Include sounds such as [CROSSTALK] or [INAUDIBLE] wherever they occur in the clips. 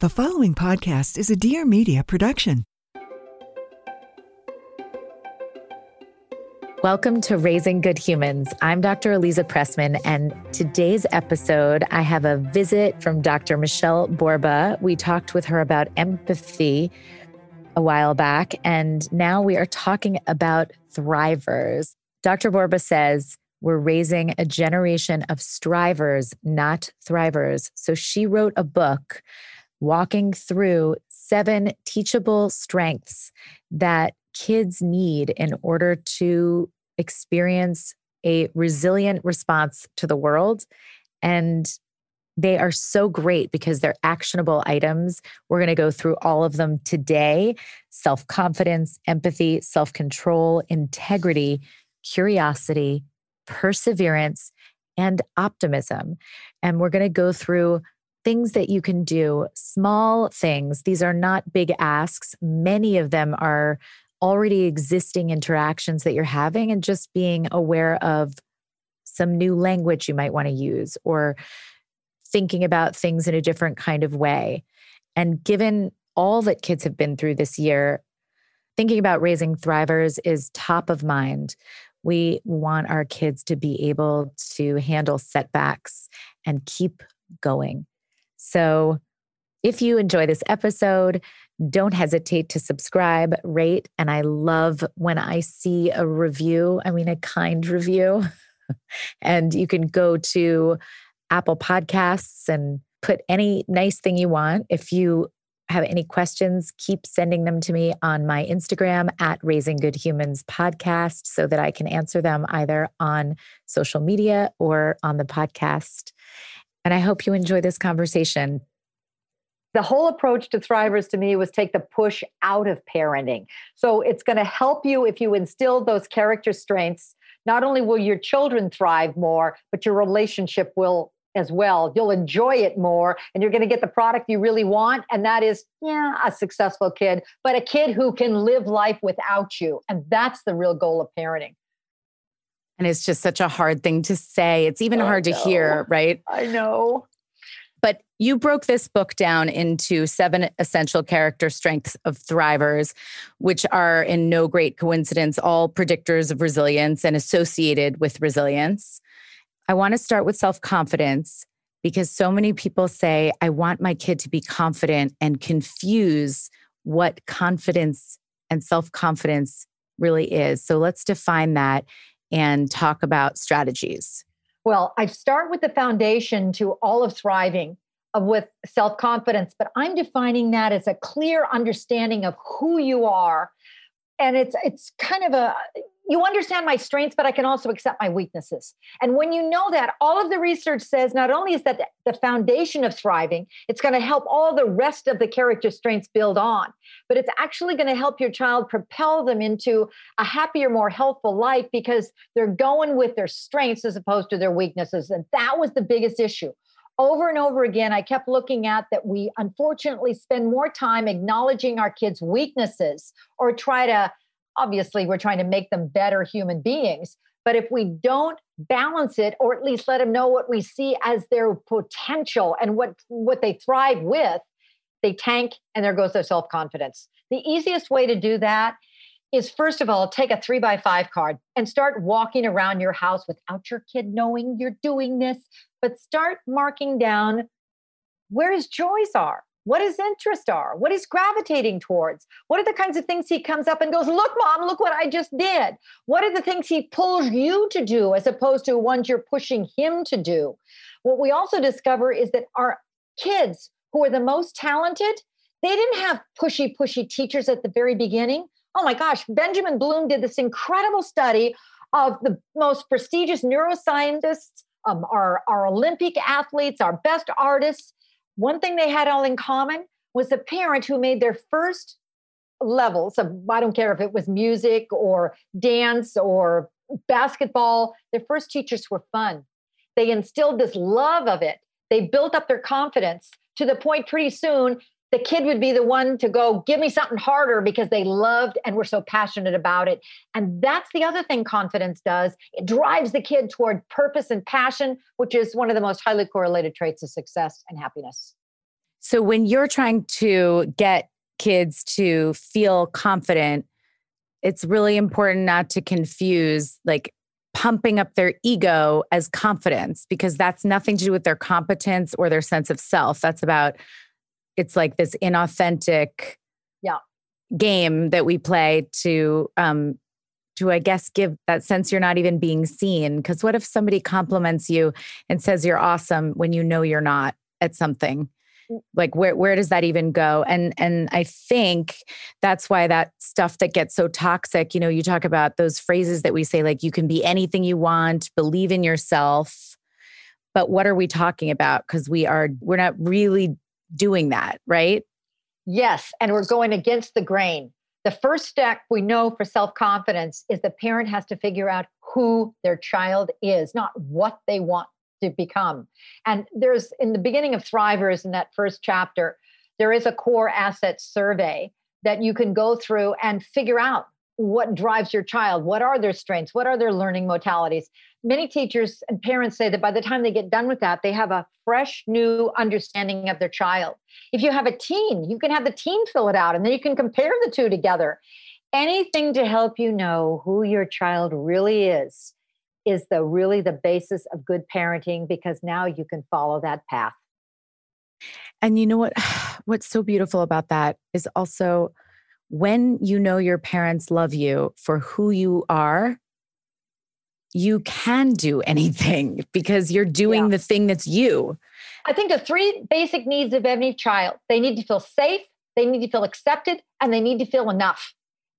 The following podcast is a Dear Media production. Welcome to Raising Good Humans. I'm Dr. Eliza Pressman, and today's episode, I have a visit from Dr. Michele Borba. We talked with her about empathy a while back, and now we are talking about thrivers. Dr. Borba says we're raising a generation of strivers, not thrivers. So she wrote a book walking through seven teachable strengths that kids need in order to experience a resilient response to the world and they are so great because they're actionable items. We're going to go through all of them today self confidence, empathy, self control, integrity, curiosity, perseverance, and optimism. And we're going to go through things that you can do, small things. These are not big asks. Many of them are already existing interactions that you're having, and just being aware of some new language you might want to use or thinking about things in a different kind of way. And given all that kids have been through this year, thinking about raising thrivers is top of mind. We want our kids to be able to handle setbacks and keep going. So, if you enjoy this episode, don't hesitate to subscribe, rate, and I love when I see a review, I mean, a kind review. [LAUGHS] and you can go to Apple Podcasts and put any nice thing you want. If you have any questions, keep sending them to me on my Instagram at Raising Good Humans podcast so that I can answer them either on social media or on the podcast. And I hope you enjoy this conversation. The whole approach to Thrivers to me was take the push out of parenting. So it's going to help you if you instill those character strengths. Not only will your children thrive more, but your relationship will as well. You'll enjoy it more and you're going to get the product you really want. And that is, yeah, a successful kid, but a kid who can live life without you. And that's the real goal of parenting. And it's just such a hard thing to say. It's even hard to hear, right? I know. But you broke this book down into seven essential character strengths of thrivers, which are in no great coincidence all predictors of resilience and associated with resilience. I want to start with self confidence because so many people say, I want my kid to be confident and confuse what confidence and self confidence really is. So let's define that and talk about strategies. Well, I start with the foundation to all of thriving uh, with self confidence, but I'm defining that as a clear understanding of who you are. And it's it's kind of a you understand my strengths, but I can also accept my weaknesses. And when you know that, all of the research says not only is that the foundation of thriving, it's going to help all the rest of the character strengths build on, but it's actually going to help your child propel them into a happier, more healthful life because they're going with their strengths as opposed to their weaknesses. And that was the biggest issue. Over and over again, I kept looking at that we unfortunately spend more time acknowledging our kids' weaknesses or try to obviously we're trying to make them better human beings but if we don't balance it or at least let them know what we see as their potential and what what they thrive with they tank and there goes their self-confidence. The easiest way to do that is first of all take a three by five card and start walking around your house without your kid knowing you're doing this but start marking down where his joys are what his interests are, what he's gravitating towards. What are the kinds of things he comes up and goes, Look, mom, look what I just did. What are the things he pulls you to do as opposed to ones you're pushing him to do? What we also discover is that our kids who are the most talented, they didn't have pushy, pushy teachers at the very beginning. Oh my gosh, Benjamin Bloom did this incredible study of the most prestigious neuroscientists, um, our, our Olympic athletes, our best artists one thing they had all in common was a parent who made their first levels of, I don't care if it was music or dance or basketball, their first teachers were fun. They instilled this love of it. They built up their confidence to the point pretty soon the kid would be the one to go, give me something harder because they loved and were so passionate about it. And that's the other thing confidence does it drives the kid toward purpose and passion, which is one of the most highly correlated traits of success and happiness. So when you're trying to get kids to feel confident, it's really important not to confuse like pumping up their ego as confidence because that's nothing to do with their competence or their sense of self. That's about it's like this inauthentic yeah. game that we play to um to i guess give that sense you're not even being seen. Because what if somebody compliments you and says you're awesome when you know you're not at something? Mm. like where where does that even go? And and i think that's why that stuff that gets so toxic you know you talk about those phrases that we say like you can be anything you want believe in yourself. But what are we talking about? Because we are we're not really doing that, right? Yes. And we're going against the grain. The first step we know for self confidence is the parent has to figure out who their child is, not what they want to become. And there's in the beginning of Thrivers in that first chapter, there is a core asset survey that you can go through and figure out what drives your child? What are their strengths? What are their learning modalities? Many teachers and parents say that by the time they get done with that they have a fresh new understanding of their child. If you have a teen you can have the teen fill it out and then you can compare the two together. Anything to help you know who your child really is is the really the basis of good parenting because now you can follow that path. And you know what? [SIGHS] What's so beautiful about that is also when you know your parents love you for who you are, you can do [LAUGHS] anything because you're doing yeah. the thing that's you. I think the three basic needs of any child they need to feel safe, they need to feel accepted, and they need to feel enough.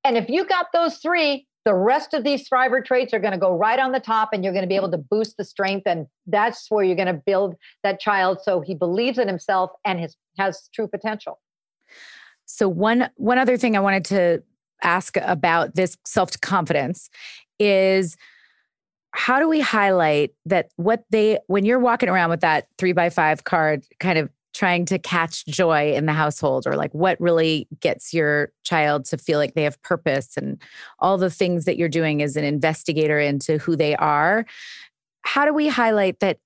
And if you got those three, the rest of these thriver traits are going to go right on the top and you're going to be able to boost the strength and that's where you're going to build that child so he believes in himself and his, has true potential so one one other thing I wanted to ask about this self-confidence is how do we highlight that what they when you're walking around with that three by five card kind of trying to catch joy in the household or like what really gets your child to feel like they have purpose and all the things that you're doing as an investigator into who they are how do we highlight that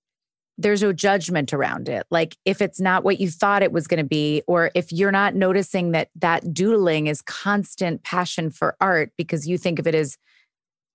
there's no judgment around it. Like if it's not what you thought it was going to be, or if you're not noticing that that doodling is constant passion for art because you think of it as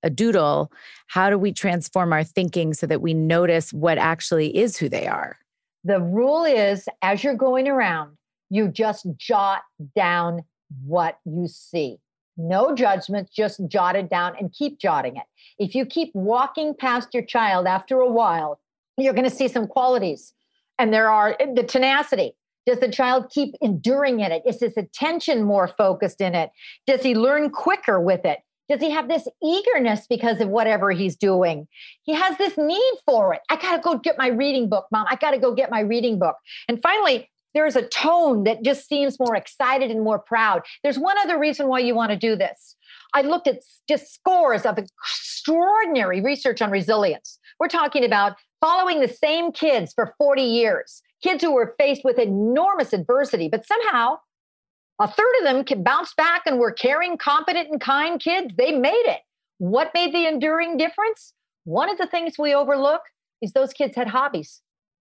a doodle, how do we transform our thinking so that we notice what actually is who they are? The rule is as you're going around, you just jot down what you see. No judgment, just jot it down and keep jotting it. If you keep walking past your child after a while, you're going to see some qualities. And there are eh, the tenacity. Does the child keep enduring in it? Is his attention more focused in it? Does he learn quicker with it? Does he have this eagerness because of whatever he's doing? He has this need for it. I got to go get my reading book, mom. I got to go get my reading book. And finally, there's a tone that just seems more excited and more proud. There's one other reason why you want to do this. I looked at just scores of extraordinary research on resilience. We're talking about following the same kids for 40 years, kids who were faced with enormous adversity, but somehow a third of them can bounce back and were caring, competent, and kind kids. They made it. What made the enduring difference? One of the things we overlook is those kids had hobbies.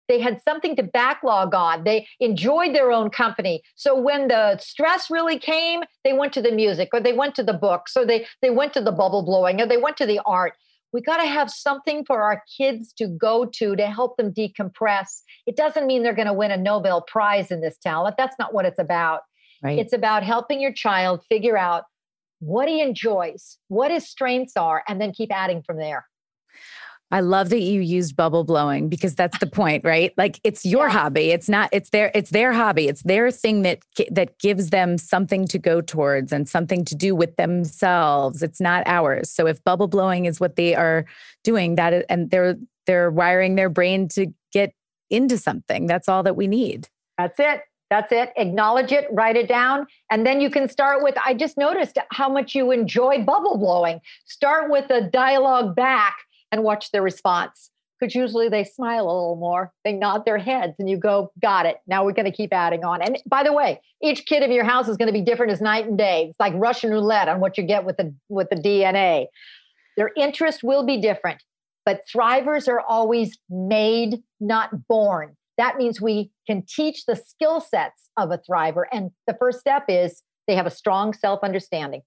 They had something to backlog on. They enjoyed their own company. So when the stress really came, they went to the music or they went to the books or they, they went to the bubble blowing or they went to the art We got to have something for our kids to go to to help them decompress. It doesn't mean they're going to win a Nobel Prize in this talent. That's not what it's about. Right. It's about helping your child figure out what he enjoys, what his strengths are, and then keep adding from there. I love that you used bubble blowing because that's the point, right? Like it's your Yeah. hobby. It's not it's their it's their hobby. It's their thing that that gives them something to go towards and something to do with themselves. It's not ours. So if bubble blowing is what they are doing that is, and they're they're wiring their brain to get into something. That's all that we need. That's it. That's it. Acknowledge it, write it down. And then you can start with I just noticed how much you enjoy bubble blowing. Start with a dialogue back and watch their response. Because usually they smile a little more, they nod their heads, and you go, Got it. Now we're going to keep adding on. And by the way, each kid in your house is going to be different as night and day. It's like Russian roulette on what you get with the with the DNA. Their interest will be different, but thrivers are always made, not born. That means we can teach the skill sets of a thriver. And the first step is they have a strong self understanding.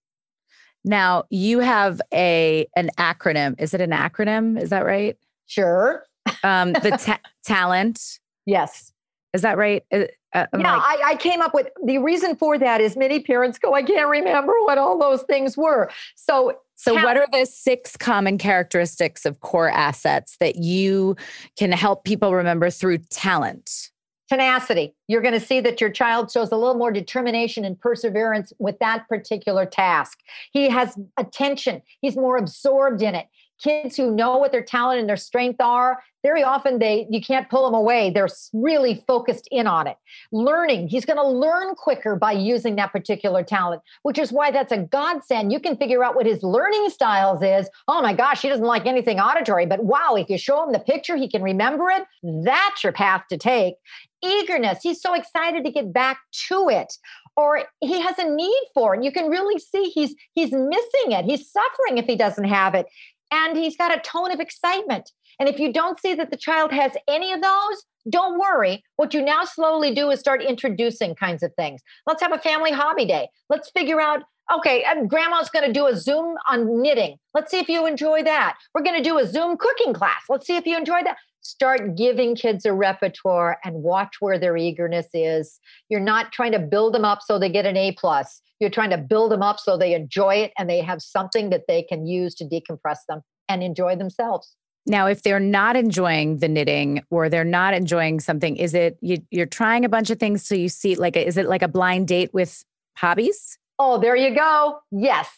Now you have a an acronym. Is it an acronym? Is that right? Sure. Um, the [LAUGHS] ta- talent. Yes. Is that right? Uh, uh, yeah, like- I, I came up with the reason for that is many parents go, I can't remember what all those things were. So, So, what are the six common characteristics of core assets that you can help people remember through talent? Tenacity. You're going to see that your child shows a little more determination and perseverance with that particular task. He has attention, he's more absorbed in it. Kids who know what their talent and their strength are, very often they you can't pull them away. They're really focused in on it. Learning, he's going to learn quicker by using that particular talent, which is why that's a godsend. You can figure out what his learning styles is. Oh my gosh, he doesn't like anything auditory, but wow, if you show him the picture, he can remember it. That's your path to take eagerness. He's so excited to get back to it. Or he has a need for it. You can really see he's he's missing it. He's suffering if he doesn't have it. And he's got a tone of excitement. And if you don't see that the child has any of those, don't worry. What you now slowly do is start introducing kinds of things. Let's have a family hobby day. Let's figure out okay, grandma's going to do a Zoom on knitting. Let's see if you enjoy that. We're going to do a Zoom cooking class. Let's see if you enjoy that. Start giving kids a repertoire and watch where their eagerness is. You're not trying to build them up so they get an A plus. You're trying to build them up so they enjoy it and they have something that they can use to decompress them and enjoy themselves. Now, if they're not enjoying the knitting or they're not enjoying something, is it you, you're trying a bunch of things so you see like a, is it like a blind date with hobbies? Oh, there you go. Yes.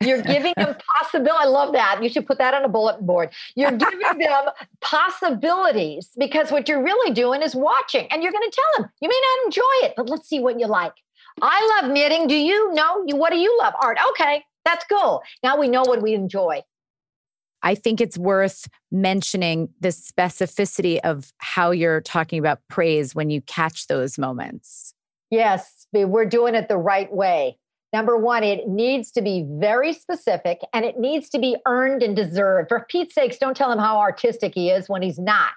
You're [LAUGHS] giving them possibility. I love that. You should put that on a bulletin board. You're giving [LAUGHS] them possibilities because what you're really doing is watching and you're going to tell them you may not enjoy it, but let's see what you like. I love knitting. Do you know you what do you love? Art. Okay, that's cool. Now we know what we enjoy. I think it's worth mentioning the specificity of how you're talking about praise when you catch those moments. Yes, we're doing it the right way. Number one, it needs to be very specific and it needs to be earned and deserved. For Pete's sakes, don't tell him how artistic he is when he's not.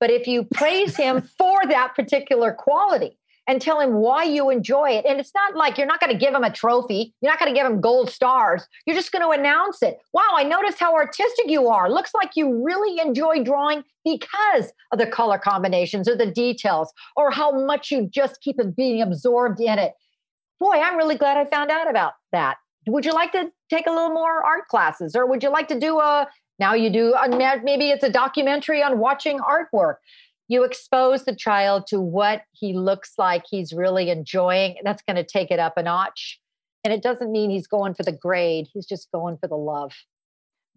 But if you praise him [LAUGHS] for that particular quality and tell him why you enjoy it, and it's not like you're not going to give him a trophy, you're not going to give him gold stars. You're just going to announce it. Wow, I noticed how artistic you are. Looks like you really enjoy drawing because of the color combinations or the details or how much you just keep being absorbed in it boy, I'm really glad I found out about that. Would you like to take a little more art classes or would you like to do a, now you do, a, maybe it's a documentary on watching artwork. You expose the child to what he looks like he's really enjoying. That's going to take it up a notch. And it doesn't mean he's going for the grade, he's just going for the love.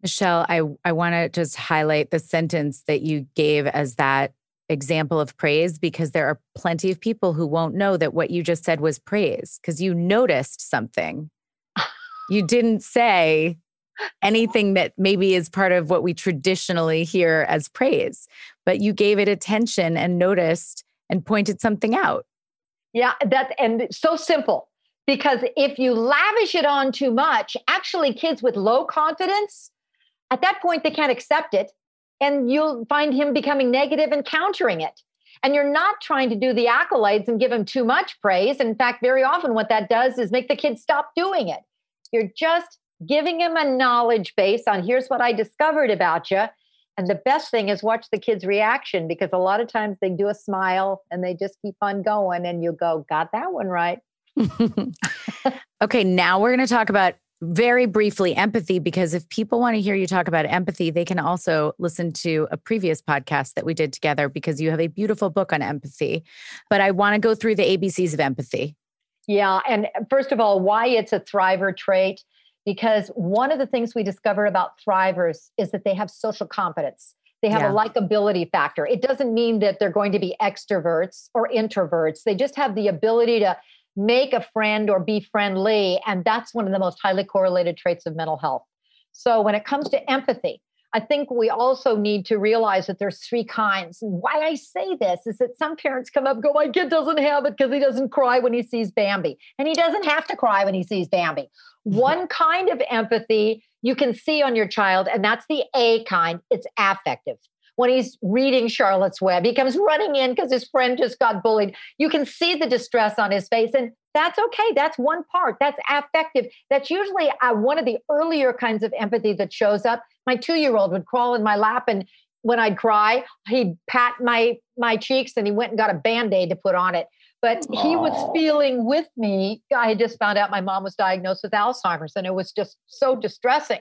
Michele, I, I want to just highlight the sentence that you gave as that example of praise because there are plenty of people who won't know that what you just said was praise because you noticed something. you didn't say anything that maybe is part of what we traditionally hear as praise, but you gave it attention and noticed and pointed something out. Yeah, that and so simple because if you lavish it on too much, actually kids with low confidence at that point they can't accept it and you'll find him becoming negative and countering it. And you're not trying to do the accolades and give him too much praise. In fact, very often what that does is make the kid stop doing it. You're just giving them a knowledge base on here's what I discovered about you. And the best thing is watch the kids' reaction because a lot of times they do a smile and they just keep on going, and you go, Got that one right. [LAUGHS] okay, now we're going to talk about very briefly empathy because if people want to hear you talk about empathy, they can also listen to a previous podcast that we did together because you have a beautiful book on empathy. But I want to go through the ABCs of empathy. Yeah. And first of all, why it's a thriver trait. Because one of the things we discover about thrivers is that they have social competence. They have yeah. a likability factor. It doesn't mean that they're going to be extroverts or introverts. They just have the ability to make a friend or be friendly. And that's one of the most highly correlated traits of mental health. So when it comes to empathy, I think we also need to realize that there's three kinds. And why I say this is that some parents come up and go, My kid doesn't have it because he doesn't cry when he sees Bambi. And he doesn't have to cry when he sees Bambi. Mm-hmm. One kind of empathy you can see on your child, and that's the A kind, it's affective when he's reading Charlotte's Web. He comes running in because his friend just got bullied. You can see the distress on his face, and that's okay. That's one part. That's affective. That's usually uh, one of the earlier kinds of empathy that shows up. My two year old would crawl in my lap, and when I'd cry, he'd pat my my cheeks, and he went and got a band aid to put on it. But Aww. he was feeling with me. I had just found out my mom was diagnosed with Alzheimer's, and it was just so distressing.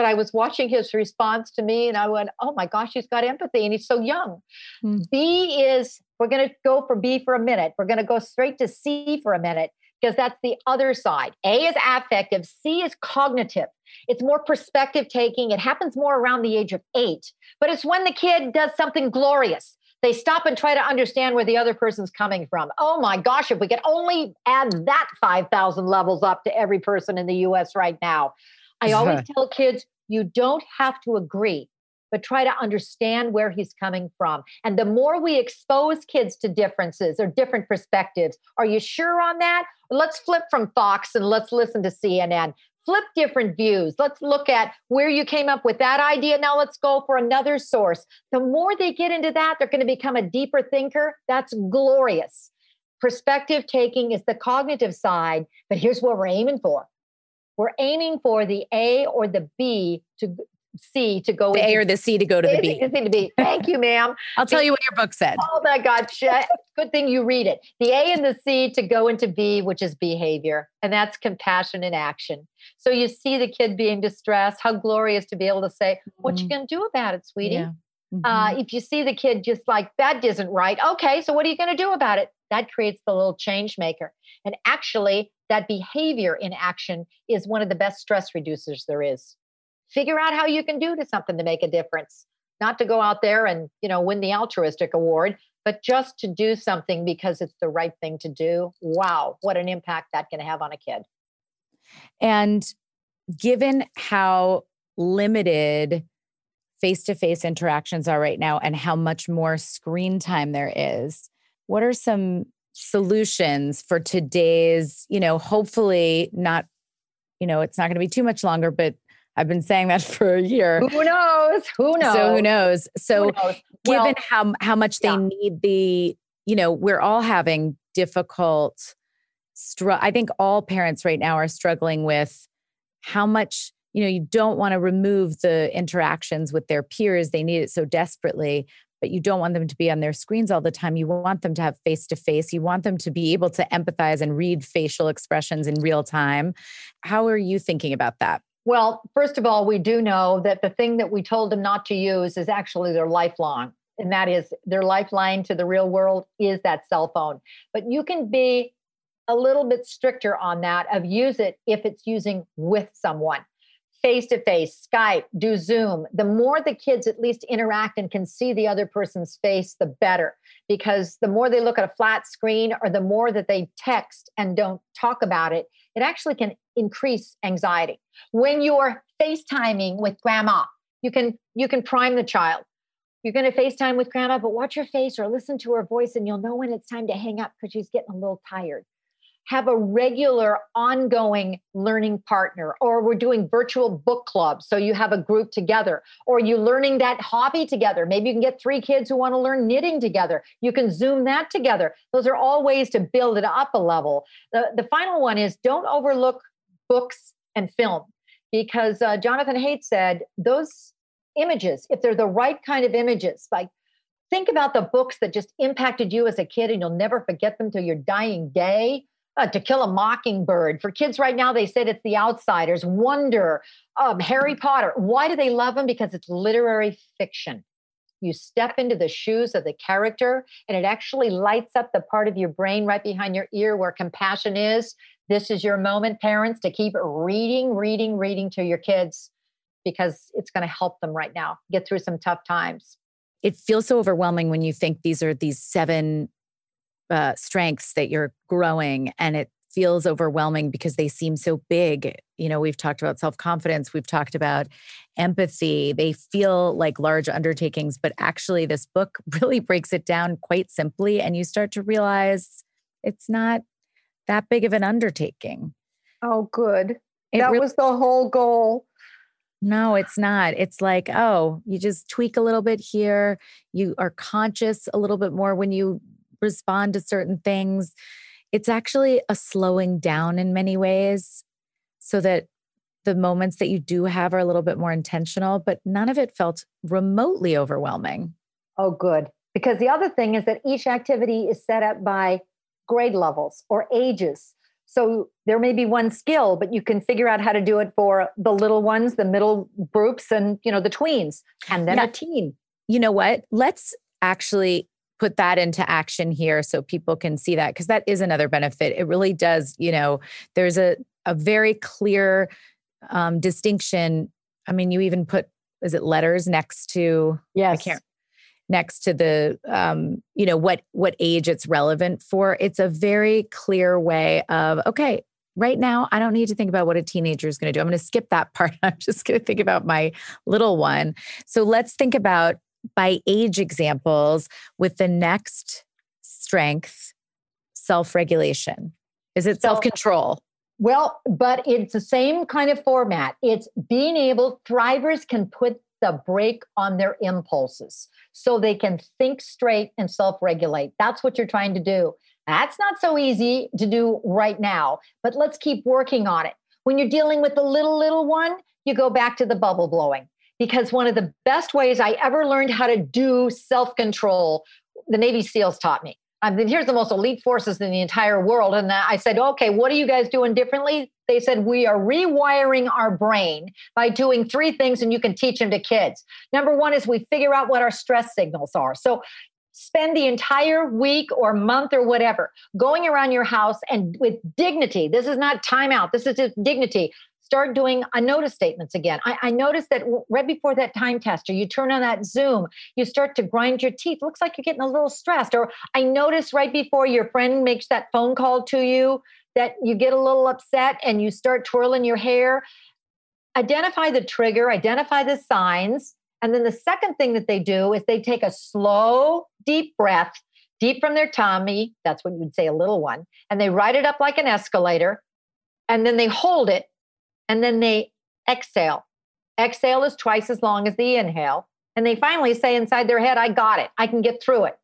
But I was watching his response to me and I went, oh my gosh, he's got empathy and he's so young. Mm. B is, we're going to go for B for a minute. We're going to go straight to C for a minute because that's the other side. A is affective, C is cognitive. It's more perspective taking. It happens more around the age of eight, but it's when the kid does something glorious. They stop and try to understand where the other person's coming from. Oh my gosh, if we could only add that 5,000 levels up to every person in the US right now. I always [LAUGHS] tell kids you don't have to agree, but try to understand where he's coming from. And the more we expose kids to differences or different perspectives, are you sure on that? Let's flip from Fox and let's listen to CNN. Flip different views. Let's look at where you came up with that idea. Now let's go for another source. The more they get into that, they're going to become a deeper thinker. That's glorious. Perspective taking is the cognitive side, but here's what we're aiming for we're aiming for the A or the B to C to go the A or the C to go to the B. To B. Thank you, ma'am. [LAUGHS] I'll tell you what your book said. Oh my God. Good thing you read it. The A and the C to go into B, which is behavior. And that's compassion in action. So you see the kid being distressed. How glorious to be able to say, What mm-hmm. you gonna do about it, sweetie? Yeah. Mm-hmm. Uh, if you see the kid just like that isn't right, okay, so what are you going to do about it? That creates the little change maker. And actually, that behavior in action is one of the best stress reducers there is. Figure out how you can do to something to make a difference. Not to go out there and, you know, win the altruistic award, but just to do something because it's the right thing to do. Wow, what an impact that can have on a kid. And given how limited face to face interactions are right now and how much more screen time there is, what are some solutions for today's, you know, hopefully not, you know, it's not going to be too much longer, but I've been saying that [LAUGHS] for a year. Who knows? Who knows? So who knows? So who knows? given well, how how much they yeah. need the, you know, we're all having difficult str- I think all parents right now are struggling with how much you know you don't want to remove the interactions with their peers they need it so desperately but you don't want them to be on their screens all the time. You want them to have face to face. You want them to be able to empathize and read facial expressions in real time. How are you thinking about that? Well, first of all, we do know that the thing that we told them not to use is actually their lifelong. And that is their lifeline to the real world is that cell phone. But you can be a little bit stricter on that of use it if it's using with someone face to face, Skype, do Zoom. The more the kids at least interact and can see the other person's face, the better. Because the more they look at a flat screen or the more that they text and don't talk about it, it actually can increase anxiety. When you're FaceTiming with grandma, you can you can prime the child. You're going to FaceTime with grandma, but watch her face or listen to her voice, and you'll know when it's time to hang up because she's getting a little tired have a regular ongoing learning partner or we're doing virtual book clubs so you have a group together or you're learning that hobby together. Maybe you can get three kids who want to learn knitting together. You can zoom that together. Those are all ways to build it up a level. The, the final one is don't overlook books and film because uh, Jonathan Haidt said those images, if they're the right kind of images, like think about the books that just impacted you as a kid and you'll never forget them till your dying day. Uh, to Kill a Mockingbird. For kids right now, they said it's The Outsiders, Wonder, um, Harry Potter. Why do they love them? Because it's literary fiction. You step into the shoes of the character, and it actually lights up the part of your brain right behind your ear where compassion is. This is your moment, parents, to keep reading, reading, reading to your kids because it's going to help them right now get through some tough times. It feels so overwhelming when you think these are these seven uh, strengths that you're growing and it feels overwhelming because they seem so big. You know, we've talked about self confidence, we've talked about empathy. They feel like large undertakings, but actually, this book [LAUGHS] really breaks it down quite simply. And you start to realize it's not that big of an undertaking. Oh, good. It that really, was the whole goal. No, it's not. It's like, oh, you just tweak a little bit here. You are conscious a little bit more when you respond to certain things. It's actually a slowing down in many ways so that the moments that you do have are a little bit more intentional, but none of it felt remotely overwhelming. Oh, good. Because the other thing is that each activity is set up by grade levels or ages. So there may be one skill, but you can figure out how to do it for the little ones, the middle groups, and you know the tweens, and then yeah. a teen. You know what? Let's actually put that into action here so people can see that because that is another benefit. It really does. You know, there's a a very clear um, distinction. I mean, you even put is it letters next to? Yes. I can't next to the um, you know what what age it's relevant for it's a very clear way of okay right now i don't need to think about what a teenager is going to do i'm going to skip that [LAUGHS] part i'm just going to think about my little one so let's think about by age examples with the next strength self-regulation is it self-control well but it's the same kind of format it's being able thrivers can put the brake on their impulses so they can think straight and self regulate. That's what you're trying to do. That's not so easy to do right now, but let's keep working on it. When you're dealing with the little, little one, you go back to the bubble blowing because one of the best ways I ever learned how to do self control, the Navy SEALs taught me. I mean, here's the most elite forces in the entire world. And I said, okay, what are you guys doing differently? They said, we are rewiring our brain by doing three things, and you can teach them to kids. Number one is we figure out what our stress signals are. So spend the entire week or month or whatever going around your house and with dignity. This is not timeout. This is just dignity start doing a notice statements again. I, I noticed that right before that time tester, you turn on that Zoom, you start to grind your teeth. Looks like you're getting a little stressed. Or I noticed right before your friend makes that phone call to you that you get a little upset and you start twirling your hair. Identify the trigger, identify the signs. And then the second thing that they do is they take a slow, deep breath, deep from their tummy. That's what you would say a little one. And they ride it up like an escalator. And then they hold it and then they exhale. Exhale is twice as long as the inhale. And they finally say inside their head, I got it. I can get through it.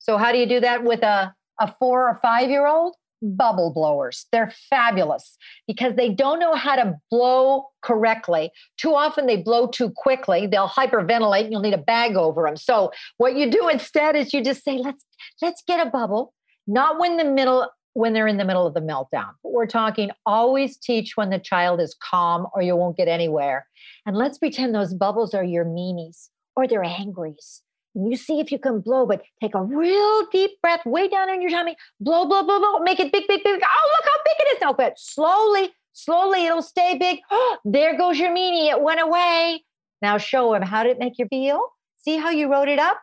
So, how do you do that with a, a four or five year old? Bubble blowers. They're fabulous because they don't know how to blow correctly. Too often they blow too quickly. They'll hyperventilate and you'll need a bag over them. So, what you do instead is you just say, let's, let's get a bubble, not when the middle when they're in the middle of the meltdown. But We're talking always teach when the child is calm or you won't get anywhere. And let's pretend those bubbles are your meanies or they're angries. And you see if you can blow, but take a real deep breath way down in your tummy, blow, blow, blow, blow, make it big, big, big. Oh, look how big it is now. But slowly, slowly it'll stay big. Oh, [GASPS] there goes your meanie. It went away. Now show him how did it make you feel? See how you wrote it up?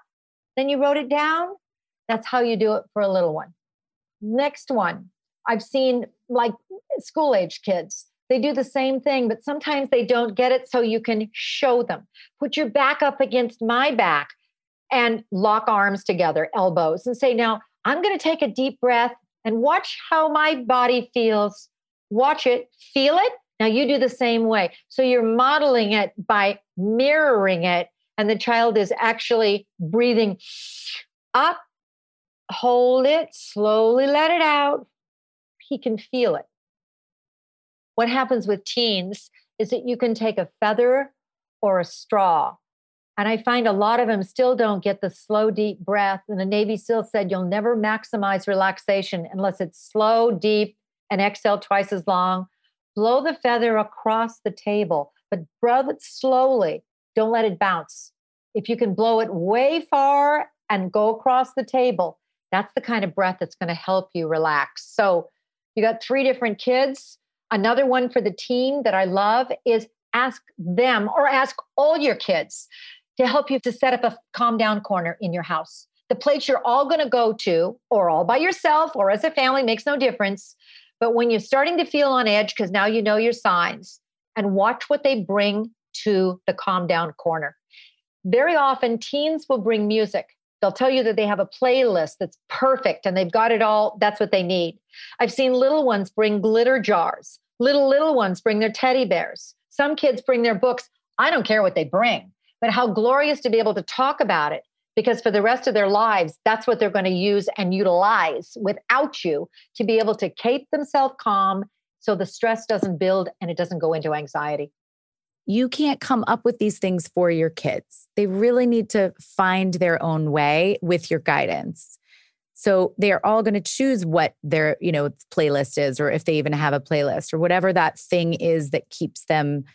Then you wrote it down? That's how you do it for a little one. Next one, I've seen like school age kids. They do the same thing, but sometimes they don't get it. So you can show them. Put your back up against my back and lock arms together, elbows, and say, Now I'm going to take a deep breath and watch how my body feels. Watch it, feel it. Now you do the same way. So you're modeling it by mirroring it, and the child is actually breathing up hold it, slowly let it out. He can feel it. What happens with teens is that you can take a feather or a straw. And I find a lot of them still don't get the slow, deep breath. And the Navy SEAL said you'll never maximize relaxation unless it's slow, deep, and exhale twice as long. Blow the feather across the table, but blow it slowly. Don't let it bounce. If you can blow it way far and go across the table, that's the kind of breath that's going to help you relax. So you got three different kids. Another one for the team that I love is ask them or ask all your kids to help you to set up a calm down corner in your house. The place you're all going to go to, or all by yourself, or as a family, makes no difference. But when you're starting to feel on edge, because now you know your signs, and watch what they bring to the calm down corner. Very often, teens will bring music. They'll tell you that they have a playlist that's perfect and they've got it all. That's what they need. I've seen little ones bring glitter jars, little, little ones bring their teddy bears. Some kids bring their books. I don't care what they bring, but how glorious to be able to talk about it because for the rest of their lives, that's what they're going to use and utilize without you to be able to keep themselves calm so the stress doesn't build and it doesn't go into anxiety. You can't come up with these things for your kids. They really need to find their own way with your guidance. So they're all going to choose what their, you know, playlist is or if they even have a playlist or whatever that thing is that keeps them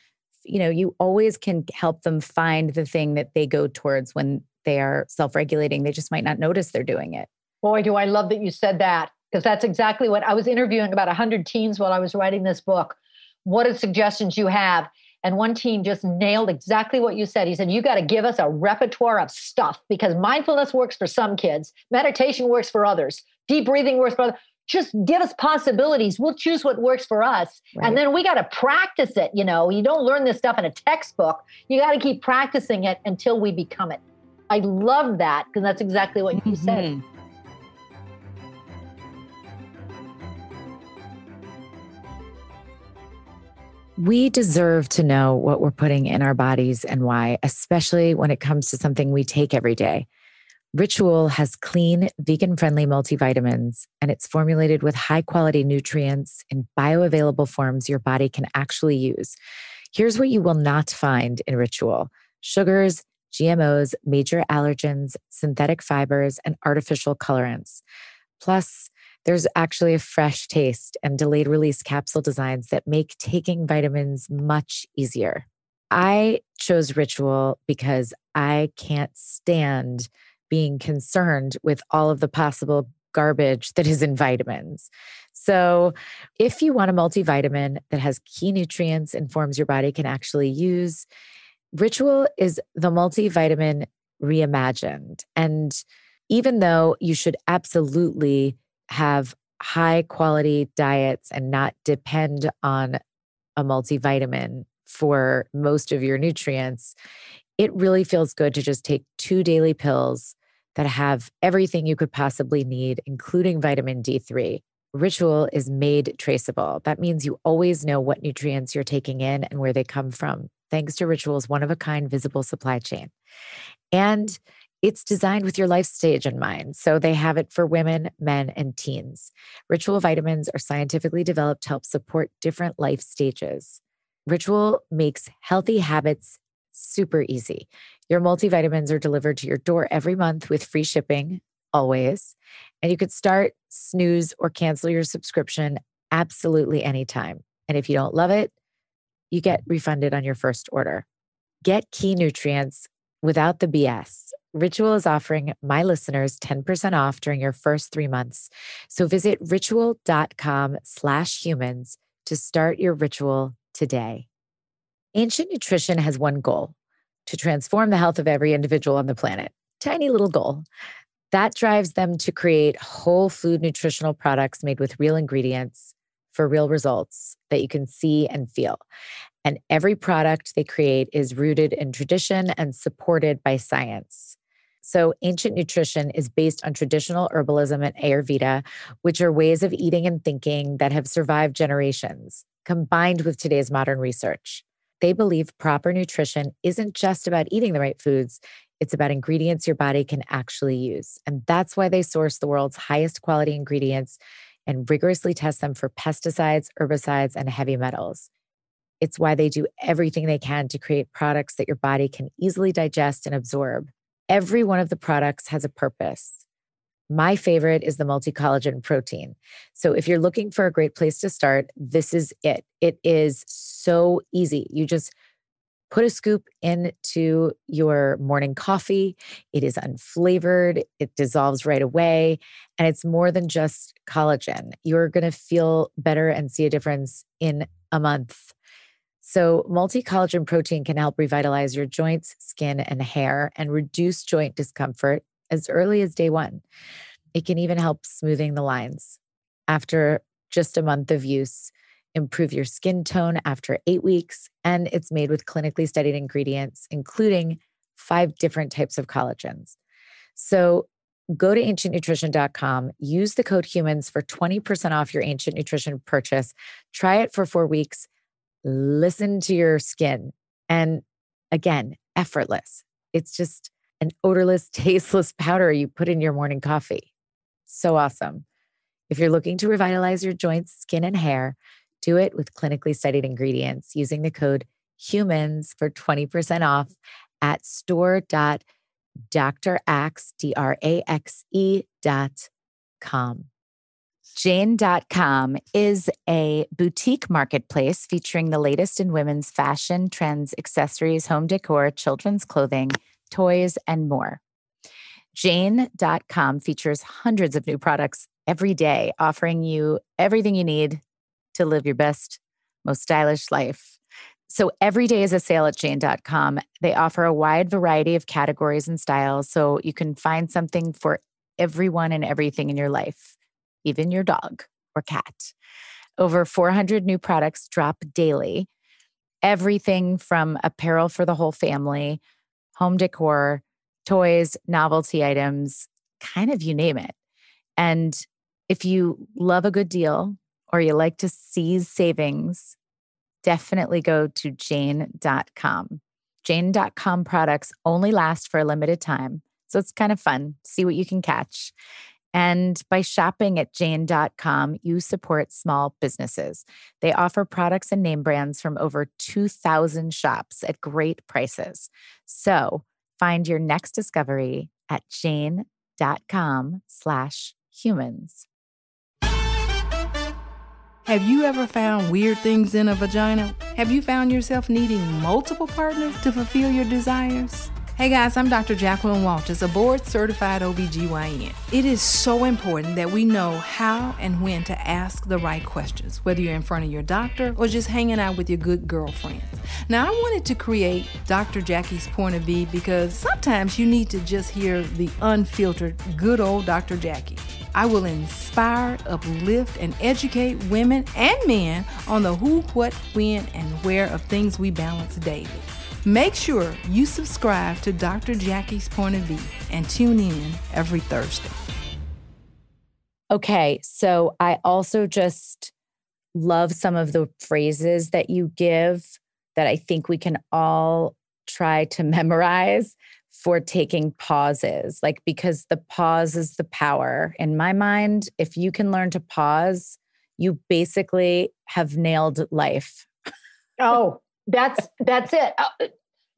you know, you always can help them find the thing that they go towards when they are self-regulating. They just might not notice they're doing it. Boy, do I love that you said that because that's exactly what I was interviewing about 100 teens while I was writing this book. What are suggestions you have? And one team just nailed exactly what you said. He said, You got to give us a repertoire of stuff because mindfulness works for some kids, meditation works for others, deep breathing works for others. Just give us possibilities. We'll choose what works for us. Right. And then we got to practice it. You know, you don't learn this stuff in a textbook. You got to keep practicing it until we become it. I love that because that's exactly what you mm-hmm. said. We deserve to know what we're putting in our bodies and why, especially when it comes to something we take every day. Ritual has clean, vegan friendly multivitamins, and it's formulated with high quality nutrients in bioavailable forms your body can actually use. Here's what you will not find in Ritual sugars, GMOs, major allergens, synthetic fibers, and artificial colorants. Plus, there's actually a fresh taste and delayed release capsule designs that make taking vitamins much easier. I chose Ritual because I can't stand being concerned with all of the possible garbage that is in vitamins. So, if you want a multivitamin that has key nutrients and forms your body can actually use, Ritual is the multivitamin reimagined. And even though you should absolutely have high quality diets and not depend on a multivitamin for most of your nutrients, it really feels good to just take two daily pills that have everything you could possibly need, including vitamin D3. Ritual is made traceable. That means you always know what nutrients you're taking in and where they come from, thanks to Ritual's one of a kind visible supply chain. And it's designed with your life stage in mind. So they have it for women, men, and teens. Ritual vitamins are scientifically developed to help support different life stages. Ritual makes healthy habits super easy. Your multivitamins are delivered to your door every month with free shipping, always. And you could start, snooze, or cancel your subscription absolutely anytime. And if you don't love it, you get refunded on your first order. Get key nutrients without the BS Ritual is offering my listeners 10% off during your first three months. So visit ritual.com slash humans to start your ritual today. Ancient Nutrition has one goal to transform the health of every individual on the planet. Tiny little goal. That drives them to create whole food nutritional products made with real ingredients for real results that you can see and feel. And every product they create is rooted in tradition and supported by science. So, ancient nutrition is based on traditional herbalism and Ayurveda, which are ways of eating and thinking that have survived generations, combined with today's modern research. They believe proper nutrition isn't just about eating the right foods, it's about ingredients your body can actually use. And that's why they source the world's highest quality ingredients and rigorously test them for pesticides, herbicides, and heavy metals. It's why they do everything they can to create products that your body can easily digest and absorb. Every one of the products has a purpose. My favorite is the multi collagen protein. So, if you're looking for a great place to start, this is it. It is so easy. You just put a scoop into your morning coffee. It is unflavored, it dissolves right away, and it's more than just collagen. You're going to feel better and see a difference in a month. So, multi collagen protein can help revitalize your joints, skin, and hair and reduce joint discomfort as early as day one. It can even help smoothing the lines. After just a month of use, improve your skin tone after eight weeks, and it's made with clinically studied ingredients, including five different types of collagens. So, go to ancientnutrition.com, use the code HUMANS for 20% off your ancient nutrition purchase. Try it for four weeks listen to your skin. And again, effortless. It's just an odorless, [LAUGHS] tasteless powder you put in your morning coffee. So awesome. If you're looking to revitalize your joints, skin, and hair, do it with clinically studied ingredients using the code HUMANS for 20% off at store.draxe.com. Jane.com is a boutique marketplace featuring the latest in women's fashion, trends, accessories, home decor, children's clothing, toys, and more. Jane.com features hundreds of new products every day, offering you everything you need to live your best, most stylish life. So every day is a sale at Jane.com. They offer a wide variety of categories and styles, so you can find something for everyone and everything in your life even your dog or cat. Over 400 new products drop daily. Everything from apparel for the whole family, home decor, toys, novelty items, kind of you name it. And if you love a good deal or you like to seize savings, definitely go to jane.com. Jane.com products only last for a limited time. So it's kind of fun. See what you can catch. And by shopping at jane.com, you support small businesses. They offer products and name brands from over 2,000 shops at great prices. So find your next discovery at jane.com slash humans. Have you ever found weird things in a vagina? Have you found yourself needing multiple partners to fulfill your desires? Hey guys, I'm Dr. Jacqueline Walters, a board certified OBGYN. It is so important that we know how and when to ask the right questions, whether you're in front of your doctor or just hanging out with your good girlfriends. Now, I wanted to create Dr. Jackie's point of view because sometimes you need to just hear the unfiltered, good old Dr. Jackie. I will inspire, uplift, and educate women and men on the who, what, when, and where of things we balance daily. Make sure you subscribe to Dr. Jackie's Point of View and tune in every Thursday. Okay, so I also just love some of the phrases that you give that I think we can all try to memorize for taking pauses. Like, because the pause is the power. In my mind, if you can learn to pause, you basically have nailed life. Oh, that's that's it. Uh,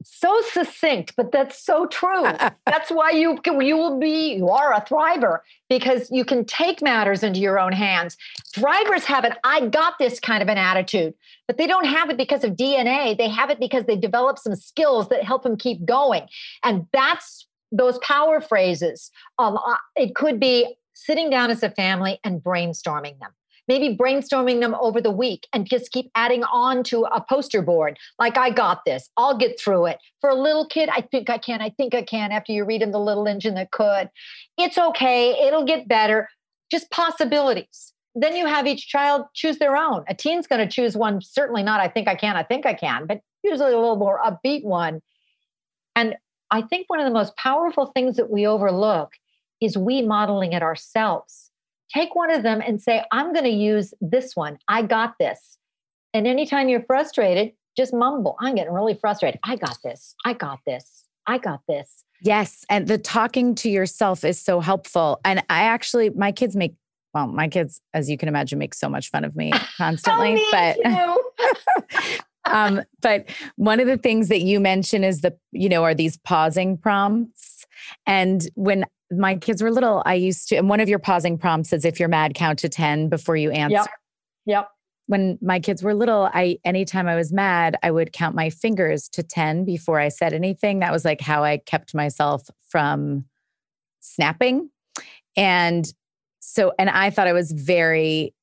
so succinct, but that's so true. [LAUGHS] that's why you you will be you are a thriver because you can take matters into your own hands. Thrivers have an I got this kind of an attitude, but they don't have it because of DNA. They have it because they develop some skills that help them keep going. And that's those power phrases. Um, uh, it could be sitting down as a family and brainstorming them maybe brainstorming them over the week and just keep adding on to a poster board. Like, I got this, I'll get through it. For a little kid, I think I can, I think I can, after you read in The Little Engine That Could. It's okay, it'll get better. Just possibilities. Then you have each child choose their own. A teen's going to choose one, certainly not, I think I can, I think I can, but usually a little more upbeat one. And I think one of the most powerful things that we overlook is we modeling it ourselves take one of them and say, I'm going to use this one. I got this. And anytime you're frustrated, just mumble. I'm getting really frustrated. I got this. I got this. I got this. Yes. And the talking to yourself is so helpful. And I actually, my kids make, well, my kids, as you can imagine, make so much fun of me [LAUGHS] constantly. but [LAUGHS] um, but one of the things that you mentioned is the, you know, are these pausing prompts. And when my kids were little, I used to, and one of your pausing prompts is if you're mad, count to 10 before you answer. Yep. Yep. When my kids were little, I anytime I was mad, I would count my fingers to 10 before I said anything. That was like how I kept myself from snapping. And so, and I thought I was very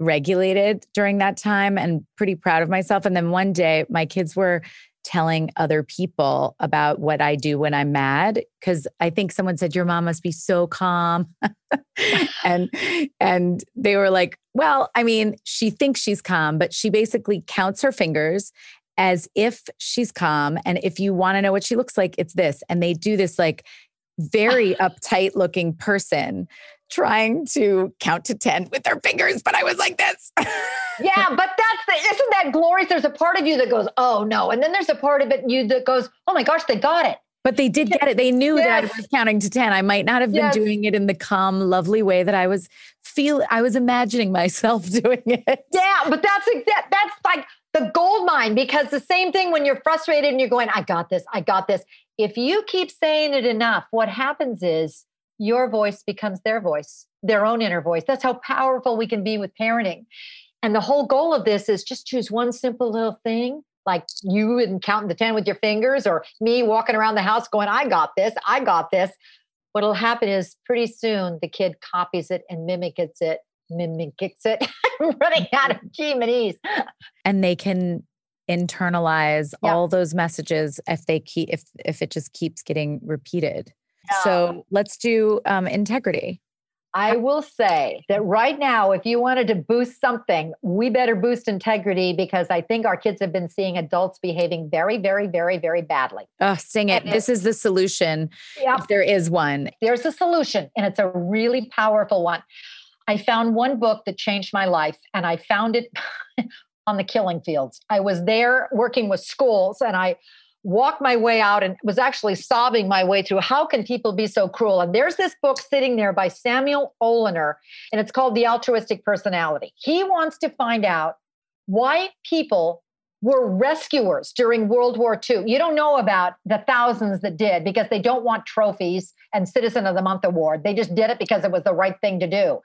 regulated during that time and pretty proud of myself. And then one day, my kids were telling other people about what I do when I'm mad cuz I think someone said your mom must be so calm. [LAUGHS] and and they were like, "Well, I mean, she thinks she's calm, but she basically counts her fingers as if she's calm and if you want to know what she looks like, it's this." And they do this like very [SIGHS] uptight looking person trying to count to 10 with their fingers, but I was like this. [LAUGHS] yeah, but that's the, isn't that glorious? There's a part of you that goes, oh no. And then there's a part of it you that goes, oh my gosh, they got it. But they did get it. They knew yes. that I was counting to 10. I might not have been yes. doing it in the calm, lovely way that I was feel I was imagining myself [LAUGHS] doing it. Yeah, but that's that, that's like the gold mine because the same thing when you're frustrated and you're going, I got this, I got this. If you keep saying it enough, what happens is your voice becomes their voice, their own inner voice. That's how powerful we can be with parenting. And the whole goal of this is just choose one simple little thing, like you and counting to 10 with your fingers, or me walking around the house going, I got this, I got this. What'll happen is pretty soon the kid copies it and mimics it, mimics it. [LAUGHS] I'm running out of G's. And they can internalize yeah. all those messages if they keep if if it just keeps getting repeated. So let's do um, integrity. I will say that right now, if you wanted to boost something, we better boost integrity because I think our kids have been seeing adults behaving very, very, very, very badly. Oh, sing it. And this is the solution. Yep. If there is one. There's a solution, and it's a really powerful one. I found one book that changed my life, and I found it [LAUGHS] on the killing fields. I was there working with schools, and I walked my way out and was actually sobbing my way through how can people be so cruel? And there's this book sitting there by samuel oliner and it's called the altruistic personality. He wants to find out why people were rescuers during world war ii you don't know about the thousands that did because they don't want trophies and citizen of the month award. They just did it because it was the right thing to do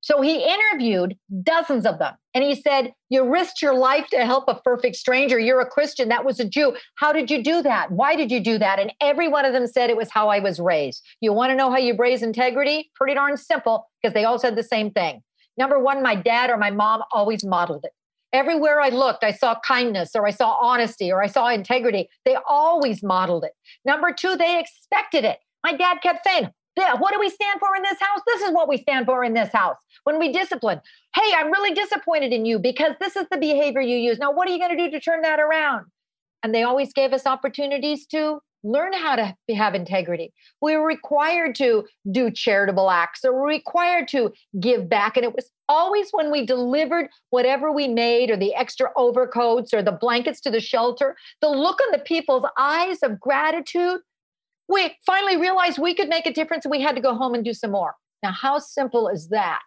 so he interviewed dozens of them and he said, You risked your life to help a perfect stranger. You're a Christian. That was a Jew. How did you do that? Why did you do that? And every one of them said it was how I was raised. You want to know how you raise integrity? Pretty darn simple because they all said the same thing. Number one, my dad or my mom always modeled it. Everywhere I looked, I saw kindness or I saw honesty or I saw integrity. They always modeled it. Number two, they expected it. My dad kept saying, yeah, what do we stand for in this house? This is what we stand for in this house. When we discipline, hey, I'm really disappointed in you because this is the behavior you use. Now, what are you going to do to turn that around? And they always gave us opportunities to learn how to have integrity. We were required to do charitable acts or required to give back. And it was always when we delivered whatever we made or the extra overcoats or the blankets to the shelter, the look on the people's eyes of gratitude we finally realized we could make a difference and we had to go home and do some more. Now, how simple is that?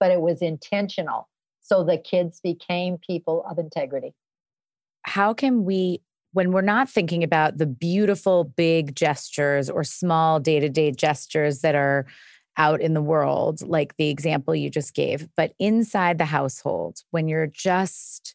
But it was intentional. So the kids became people of integrity. How can we, when we're not thinking about the beautiful big gestures or small day to day gestures that are out in the world, like the example you just gave, but inside the household, when you're just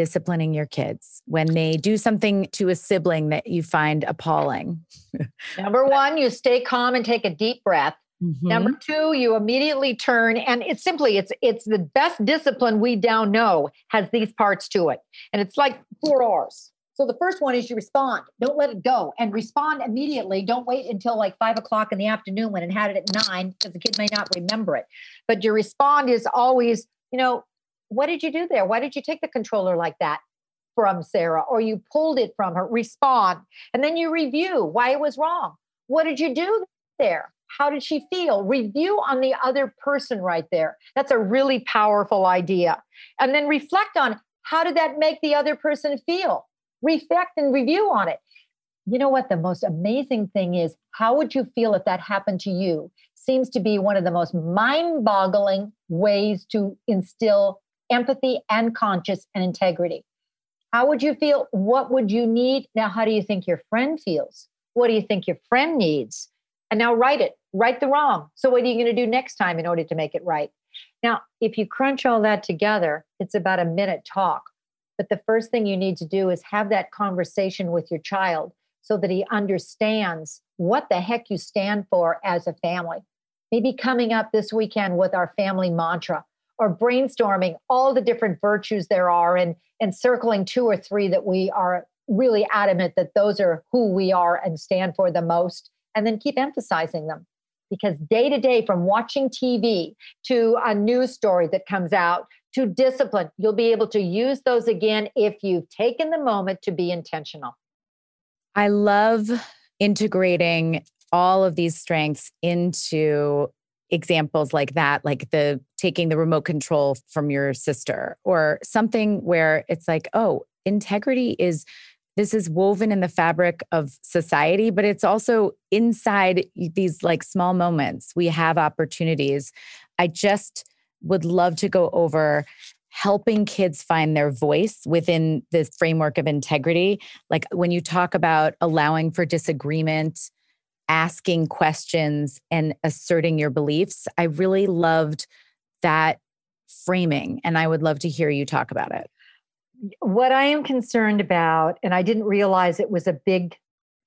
disciplining your kids when they do something to a sibling that you find appalling? [LAUGHS] Number one, you stay calm and take a deep breath. Mm-hmm. Number two, you immediately turn, and it's simply it's it's the best discipline we down know has these parts to it, and it's like four R's. So the first one is you respond. Don't let it go, and respond immediately. Don't wait until like five o'clock in the afternoon when it had it at nine, because the kid may not remember it. But your respond is always, you know, what did you do there? Why did you take the controller like that from Sarah? Or you pulled it from her? Respond. And then you review why it was wrong. What did you do there? How did she feel? Review on the other person right there. That's a really powerful idea. And then reflect on how did that make the other person feel? Reflect and review on it. You know what? The most amazing thing is how would you feel if that happened to you? Seems to be one of the most mind boggling ways to instill empathy and conscience and integrity. How would you feel? What would you need? Now, how do you think your friend feels? What do you think your friend needs? And now write it, write the wrong. So, what are you going to do next time in order to make it right? Now, if you crunch all that together, it's about a minute talk. But the first thing you need to do is have that conversation with your child so that he understands what the heck you stand for as a family. Maybe coming up this weekend with our family mantra or brainstorming all the different virtues there are and, and circling two or three that we are really adamant that those are who we are and stand for the most, and then keep emphasizing them. Because day to day, from watching TV to a news story that comes out to discipline, you'll be able to use those again if you've taken the moment to be intentional. I love integrating all of these strengths into examples like that, like the taking the remote control from your sister or something where it's like, oh, integrity is this is woven in the fabric of society, but it's also inside these like small moments. We have opportunities. I just would love to go over helping kids find their voice within the framework of integrity. Like when you talk about allowing for disagreement, asking questions, and asserting your beliefs, I really loved that framing. And I would love to hear you talk about it. What I am concerned about, and I didn't realize it was a big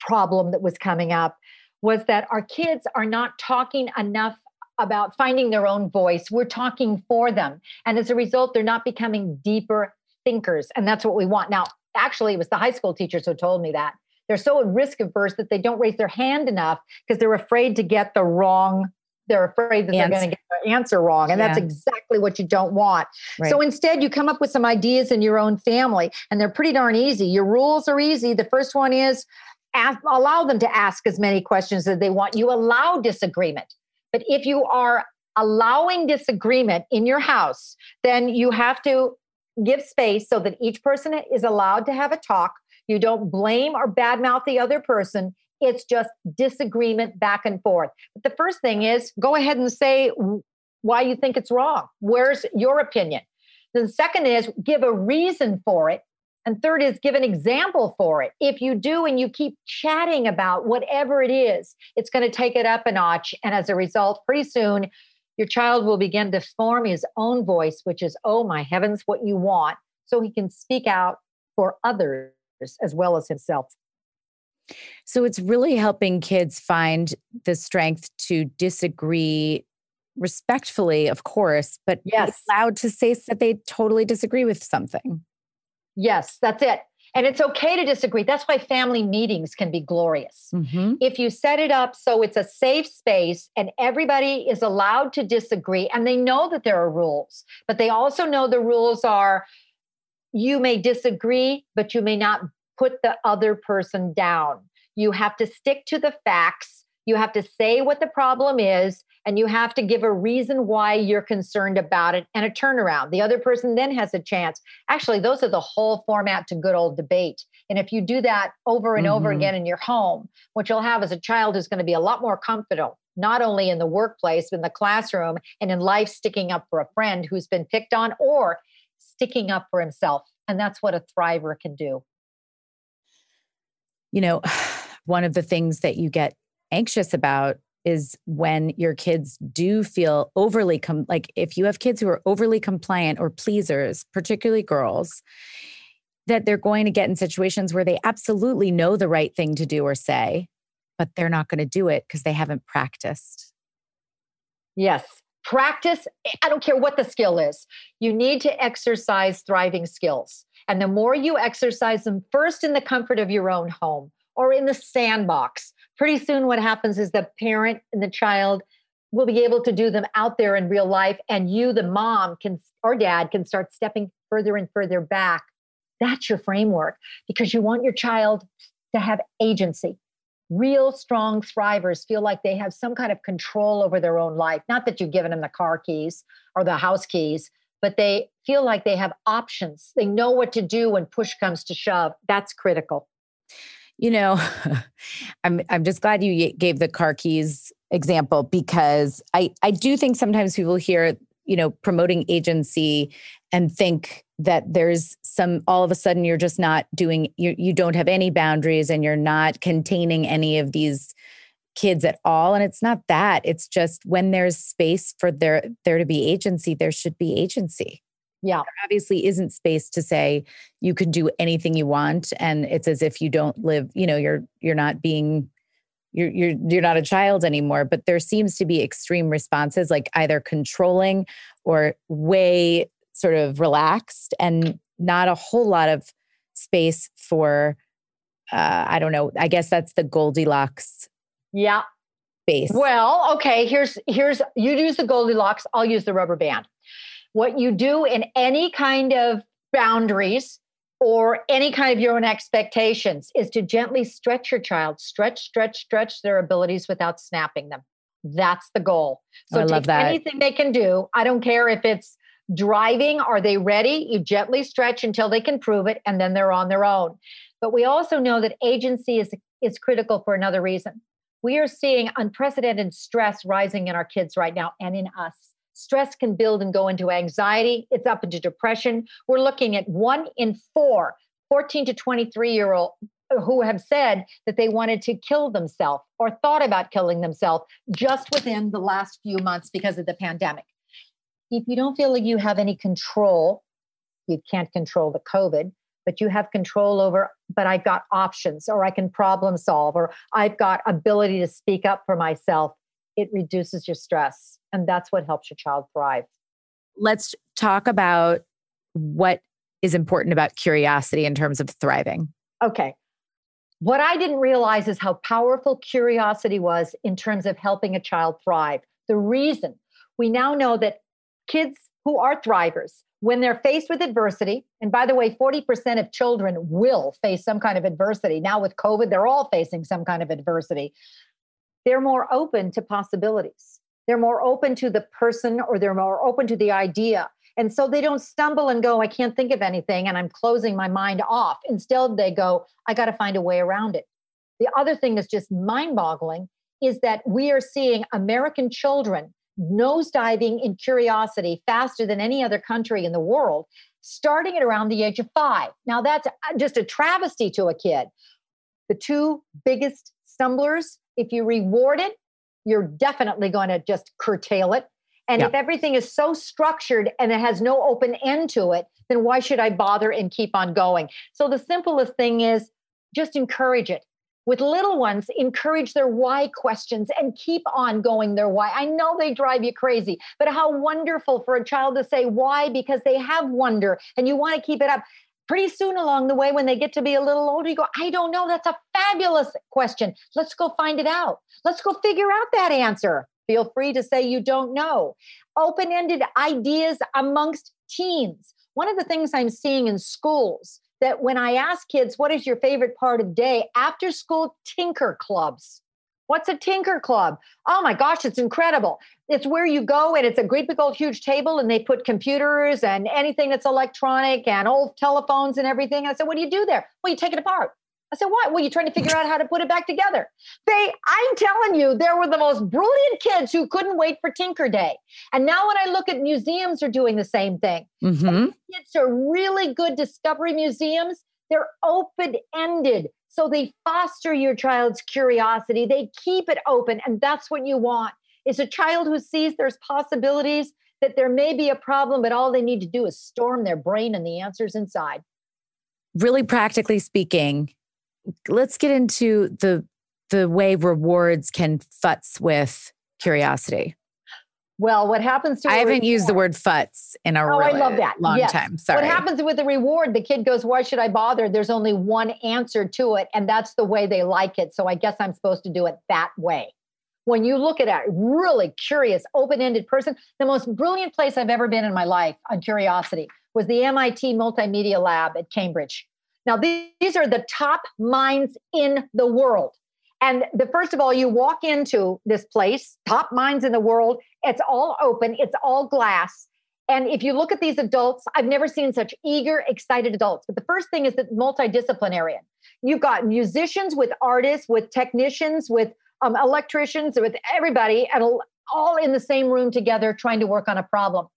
problem that was coming up, was that our kids are not talking enough about finding their own voice. We're talking for them. And as a result, they're not becoming deeper thinkers. And that's what we want. Now, actually, it was the high school teachers who told me that. They're so at risk averse that they don't raise their hand enough because they're afraid to get the wrong they're afraid that answer. they're going to get the answer wrong. And yeah. that's exactly what you don't want. Right. So instead, you come up with some ideas in your own family, and they're pretty darn easy. Your rules are easy. The first one is ask, allow them to ask as many questions as they want. You allow disagreement. But if you are allowing disagreement in your house, then you have to give space so that each person is allowed to have a talk. You don't blame or badmouth the other person. It's just disagreement back and forth. But the first thing is go ahead and say why you think it's wrong. Where's your opinion? The second is give a reason for it and third is give an example for it. If you do and you keep chatting about whatever it is, it's going to take it up a notch. And as a result, pretty soon, your child will begin to form his own voice, which is, oh my heavens, what you want, so he can speak out for others as well as himself. So it's really helping kids find the strength to disagree respectfully, of course, but yes, allowed to say that they totally disagree with something. Yes, that's it. And it's okay to disagree. That's why family meetings can be glorious. Mm-hmm. If you set it up so it's a safe space and everybody is allowed to disagree and they know that there are rules, but they also know the rules are you may disagree, but you may not put the other person down. You have to stick to the facts. You have to say what the problem is and you have to give a reason why you're concerned about it and a turnaround. The other person then has a chance. Actually, those are the whole format to good old debate. And if you do that over and mm-hmm. over again in your home, what you'll have is a child who's going to be a lot more comfortable, not only in the workplace, but in the classroom and in life, sticking up for a friend who's been picked on or sticking up for himself. And that's what a thriver can do. You know, [SIGHS] one of the things that you get anxious about is when your kids do feel overly com- like if you have kids who are overly compliant or pleasers, particularly girls, that they're going to get in situations where they absolutely know the right thing to do or say, but they're not going to do it because they haven't practiced. Yes. Practice, I don't care what the skill is. You need to exercise thriving skills. And the more you exercise them first in the comfort of your own home or in the sandbox, pretty soon what happens is the parent and the child will be able to do them out there in real life and you the mom can or dad can start stepping further and further back that's your framework because you want your child to have agency real strong thrivers feel like they have some kind of control over their own life. Not that you've given them the car keys or the house keys but they feel like they have options. They know what to do when push comes to shove. That's critical. You know, [LAUGHS] I'm I'm just glad you gave the car keys example because I I do think sometimes people hear, you know, promoting agency and think that there's some all of a sudden you're just not doing you you don't have any boundaries and you're not containing any of these kids at all. And it's not that it's just when there's space for there there to be agency there should be agency. Yeah. There obviously isn't space to say you can do anything you want and it's as if you don't live you know you're you're not being you're you're you're not a child anymore. But there seems to be extreme responses like either controlling or way sort of relaxed and not a whole lot of space for uh, i don't know i guess that's the goldilocks yeah space well okay here's here's you use the goldilocks i'll use the rubber band what you do in any kind of boundaries or any kind of your own expectations is to gently stretch your child, stretch, stretch, stretch their abilities without snapping them. That's the goal. So I love that. anything they can do. I don't care if it's driving, are they ready? You gently stretch until they can prove it, and then they're on their own. But we also know that agency is, is critical for another reason. We are seeing unprecedented stress rising in our kids right now and in us. Stress can build and go into anxiety. It's up into depression. We're looking at one in four 14 to 23 year old uh, who have said that they wanted to kill themselves or thought about killing themselves just within the last few months because of the pandemic. If you don't feel like you have any control, you can't control the COVID, but you have control over, but I've got options or I can problem solve or I've got ability to speak up for myself, it reduces your stress. And that's what helps your child thrive. let's talk about what is important about curiosity in terms of thriving Okay. What I didn't realize is how powerful curiosity was in terms of helping a child thrive. The reason we now know that kids who are thrivers, when they're faced with adversity, and by the way, 40% of children will face some kind of adversity. Now, with COVID, they're all facing some kind of adversity. They're more open to possibilities. They're more open to the person or they're more open to the idea. And so they don't stumble and go, I can't think of anything and I'm closing my mind off. Instead, they go, I got to find a way around it. The other thing that's just mind boggling is that we are seeing American children nosediving in curiosity faster than any other country in the world, starting at around the age of five. Now, that's uh, just a travesty to a kid. The two biggest stumblers, if you reward it, you're definitely going to just curtail it. And Yeah. if everything is so structured and it has no open end to it, then why should I bother and keep on going? So the simplest thing is just encourage it. With little ones, encourage their why questions and keep on going their why. I know they drive you crazy, but how wonderful for a child to say why because they have wonder and you want to keep it up. Pretty soon along the way, when they get to be a little older, you go, I don't know. That's a fabulous question. Let's go find it out. Let's go figure out that answer. Feel free to say you don't know. Open ended ideas amongst teens. One of the things I'm seeing in schools that when I ask kids, what is your favorite part of day? After school tinker clubs. What's a tinker club? Oh my gosh, it's incredible. It's where you go and it's a great big old huge table and they put computers and anything that's electronic and old telephones and everything. I said, what do you do there? Well, you take it apart. I said, what? Well, you're trying to figure out how to put it back together. They, I'm telling you, there were the most brilliant kids who couldn't wait for Tinker Day. And now when I look at museums are doing the same thing. mm-hmm. Kids are really good discovery museums. They're open ended. So they foster your child's curiosity. They keep it open. And that's what you want is a child who sees there's possibilities that there may be a problem, but all they need to do is storm their brain and the answers inside. really practically speaking let's get into the the way rewards can futz with curiosity Well, what happens to i haven't used the word futz in a Oh, I love that. long Yes. time sorry What happens with the reward? The kid goes, Why should I bother? There's only one answer to it, and that's the way they like it. So I guess I'm supposed to do it that way. When you look at a really curious, open ended person, the most brilliant place I've ever been in my life on curiosity was the MIT Multimedia Lab at Cambridge. Now, these are the top minds in the world. And the first of all, you walk into this place, top minds in the world. It's all open, it's all glass. And if you look at these adults, I've never seen such eager, excited adults. But the first thing is that multidisciplinarian. You've got musicians with artists, with technicians, with um, electricians, with everybody, and all in the same room together trying to work on a problem.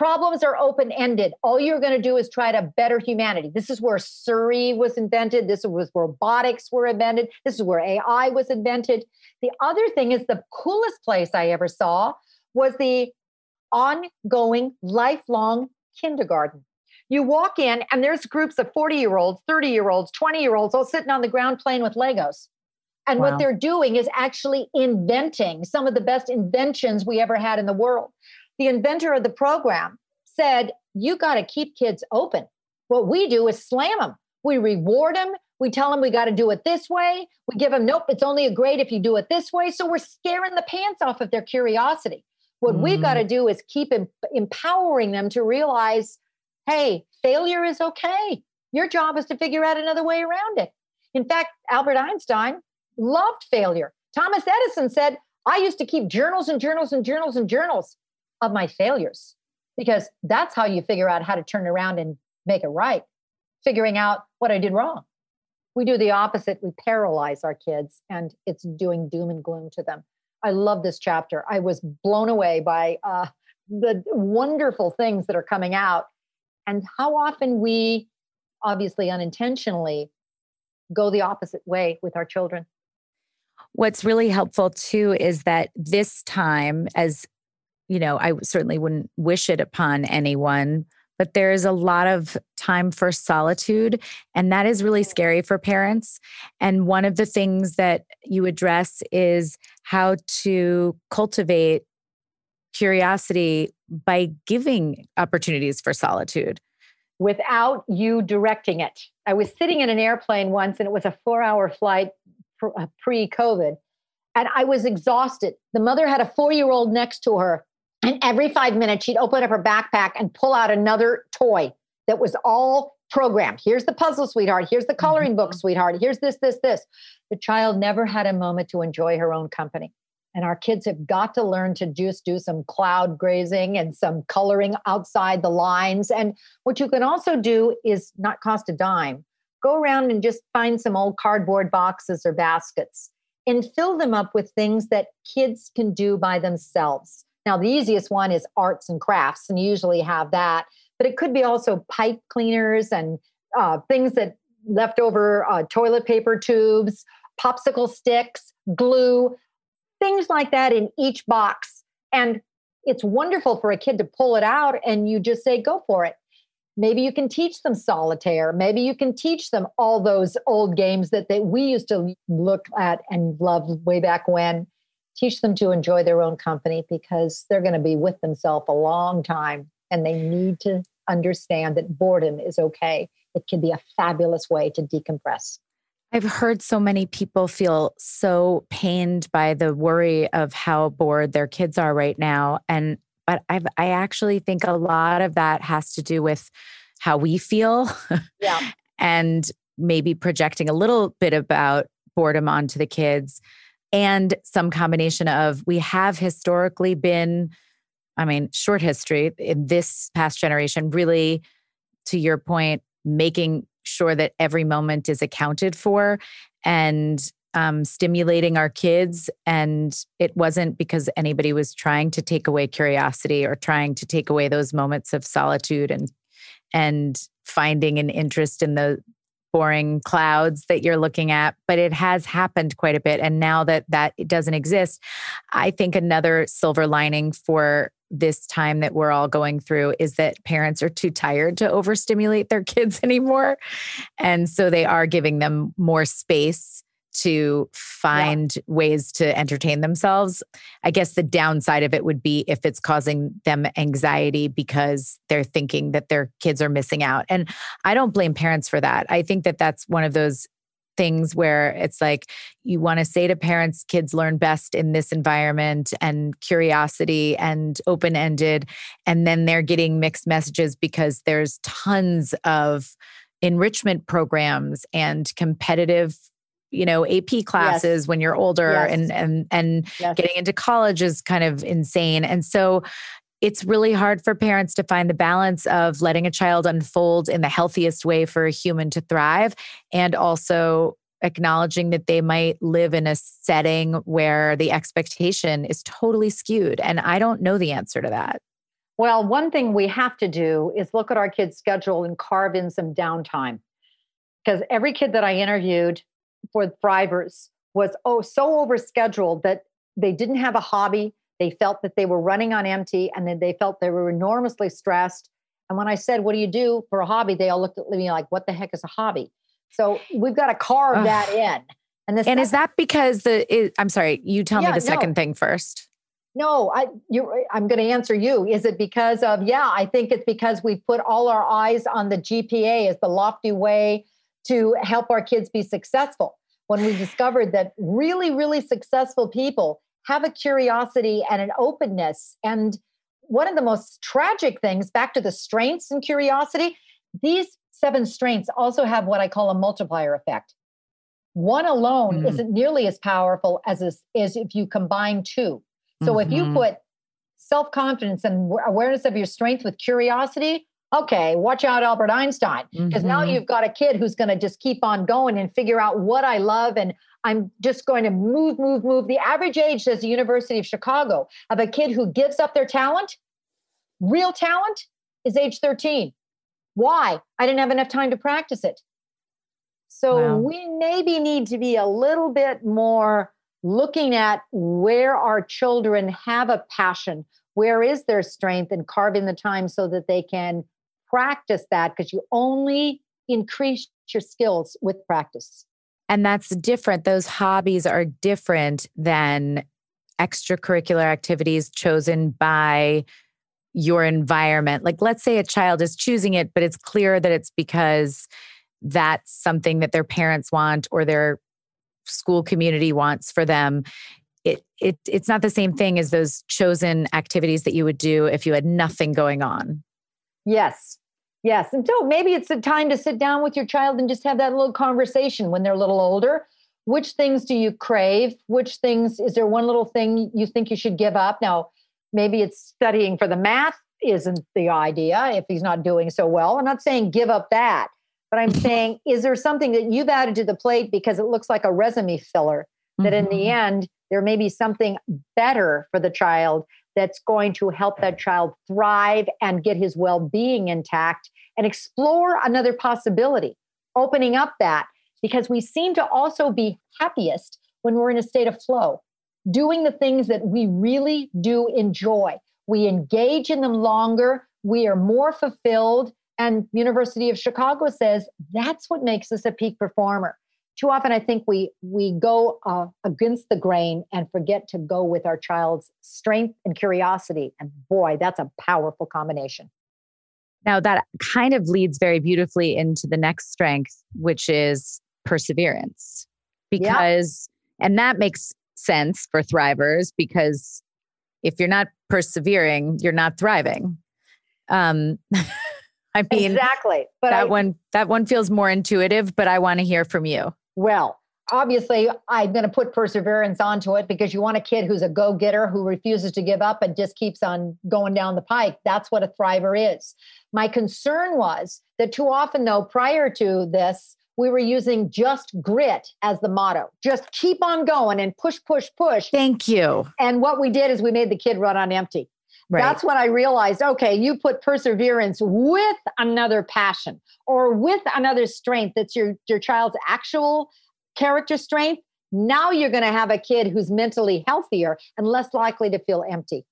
Problems are open ended. All you're going to do is try to better humanity. This is where Siri was invented. This was where robotics were invented. This is where AI was invented. The other thing is the coolest place I ever saw was the ongoing lifelong kindergarten. You walk in and there's groups of 40 year olds, 30 year olds, 20 year olds all sitting on the ground playing with Legos. And wow. what they're doing is actually inventing some of the best inventions we ever had in the world the inventor of the program said, You got to keep kids open. What we do is slam them. We reward them. We tell them we got to do it this way. We give them, nope, it's only a grade if you do it this way. So we're scaring the pants off of their curiosity. What mm. we've got to do is keep em- empowering them to realize hey, failure is okay. Your job is to figure out another way around it. In fact, Albert Einstein loved failure. Thomas Edison said, I used to keep journals and journals and journals and journals of my failures because that's how you figure out how to turn around and make it right, figuring out what I did wrong. We do the opposite. We paralyze our kids and it's doing doom and gloom to them. I love this chapter. I was blown away by uh, the wonderful things that are coming out and how often we, obviously unintentionally, go the opposite way with our children. What's really helpful too is that this time, as you know, I certainly wouldn't wish it upon anyone, but there is a lot of time for solitude. And that is really scary for parents. And one of the things that you address is how to cultivate curiosity by giving opportunities for solitude without you directing it. I was sitting in an airplane once and it was a four hour flight uh, pre COVID. And I was exhausted. The mother had a four year old next to her and every five minutes, she'd open up her backpack and pull out another toy that was all programmed. Here's the puzzle, sweetheart. Here's the coloring book, mm-hmm. sweetheart. Here's this, this, this. The child never had a moment to enjoy her own company. And our kids have got to learn to just do some cloud grazing and some coloring outside the lines. And what you can also do is not cost a dime. Go around and just find some old cardboard boxes or baskets and fill them up with things that kids can do by themselves. Now, the easiest one is arts and crafts, and you usually have that, but it could be also pipe cleaners and uh, things that leftover uh, toilet paper tubes, popsicle sticks, glue, things like that in each box. And it's wonderful for a kid to pull it out and you just say, go for it. Maybe you can teach them solitaire. Maybe you can teach them all those old games that they, we used to look at and love way back when teach them to enjoy their own company because they're going to be with themselves a long time and they need to understand that boredom is okay. It can be a fabulous way to decompress. I've heard so many people feel so pained by the worry of how bored their kids are right now. And but I've, I actually think a lot of that has to do with how we feel. [LAUGHS] Yeah. and maybe projecting a little bit about boredom onto the kids and some combination of we have historically been, I mean, short history in this past generation, really, to your point, making sure that every moment is accounted for and um, stimulating our kids. And it wasn't because anybody was trying to take away curiosity or trying to take away those moments of solitude and and finding an interest in the boring clouds that you're looking at, but it has happened quite a bit. And now that that doesn't exist, I think another silver lining for this time that we're all going through is that parents are too tired to overstimulate their [LAUGHS] kids anymore. And so they are giving them more space to find yeah. ways to entertain themselves. I guess the downside of it would be if it's causing them anxiety because they're thinking that their kids are missing out. And I don't blame parents for that. I think that that's one of those things where it's like you want to say to parents kids learn best in this environment and curiosity and open ended and then they're getting mixed messages because there's tons of enrichment programs and competitive you know ap classes yes. when you're older yes. and and and yes. getting into college is kind of insane and so it's really hard for parents to find the balance of letting a child unfold in the healthiest way for a human to thrive and also acknowledging that they might live in a setting where the expectation is totally skewed and i don't know the answer to that Well, one thing we have to do is look at our kids' schedule and carve in some downtime. Because every kid that I interviewed for Thrivers was oh so overscheduled that they didn't have a hobby. They felt that they were running on empty and then they felt they were enormously stressed. And when I said, What do you do for a hobby? They all looked at me like, What the heck is a hobby? So we've got to carve that in. And, and is that because the, is, I'm sorry, you tell yeah, me the second no. thing first. No, I you I'm going to answer you. Is it because of yeah, I think it's because we put all our eyes on the GPA as the lofty way to help our kids be successful. When we discovered that really really successful people have a curiosity and an openness and one of the most tragic things back to the strengths and curiosity, these seven strengths also have what I call a multiplier effect. One alone mm-hmm. isn't nearly as powerful as, is if you combine two. So mm-hmm. if you mm-hmm. put self confidence and awareness of your strength with curiosity, okay, watch out, Albert Einstein, because mm-hmm. now you've got a kid who's going to just keep on going and figure out what I love. And I'm just going to move, move, move. The average age, says the University of Chicago, of a kid who gives up their talent, real talent, is age 13. Why? I didn't have enough time to practice it. So wow. we maybe need to be a little bit more looking at where our children have a passion, where is their strength, and carving the time so that they can practice that because you only increase your skills with practice. And that's different. Those hobbies are different than extracurricular activities chosen by your environment. Like, let's say a child is choosing it, but it's clear that it's because that's something that their parents want or their school community wants for them it, it it's not the same thing as those chosen activities that you would do if you had nothing going on yes yes and so maybe it's a time to sit down with your child and just have that little conversation when they're a little older which things do you crave which things is there one little thing you think you should give up now maybe it's studying for the math isn't the idea if he's not doing so well i'm not saying give up that but I'm saying, is there something that you've added to the plate because it looks like a resume filler? That mm-hmm. in the mm-hmm. end, there may be something better for the child that's going to help that child thrive and get his well being intact and explore another possibility, opening up that because we seem to also be happiest when we're in a state of flow, doing the things that we really do enjoy. We engage in them longer, we are more fulfilled, and University of Chicago says that's what makes us a peak performer. Too often, I think we we go uh, against the grain and forget to go with our child's strength and curiosity. And boy, that's a powerful combination. Now, that kind of leads very beautifully into the next strength, which is perseverance. Because, yeah. and that makes sense for thrivers because if you're not persevering, you're not thriving. Um, [LAUGHS] I mean, exactly. But that I, one that one feels more intuitive, but I want to hear from you. Well, obviously, I'm going to put perseverance onto it because you want a kid who's a go-getter who refuses to give up and just keeps on going down the pike. That's what a thriver is. My concern was that too often, though, prior to this, we were using just grit as the motto. Just keep on going and push, push, push. Thank you. And what we did is we made the kid run on empty. Right. That's when I realized okay, you put perseverance with another passion or with another strength that's your, your child's actual character strength. Now you're going to have a kid who's mentally healthier and less likely to feel empty.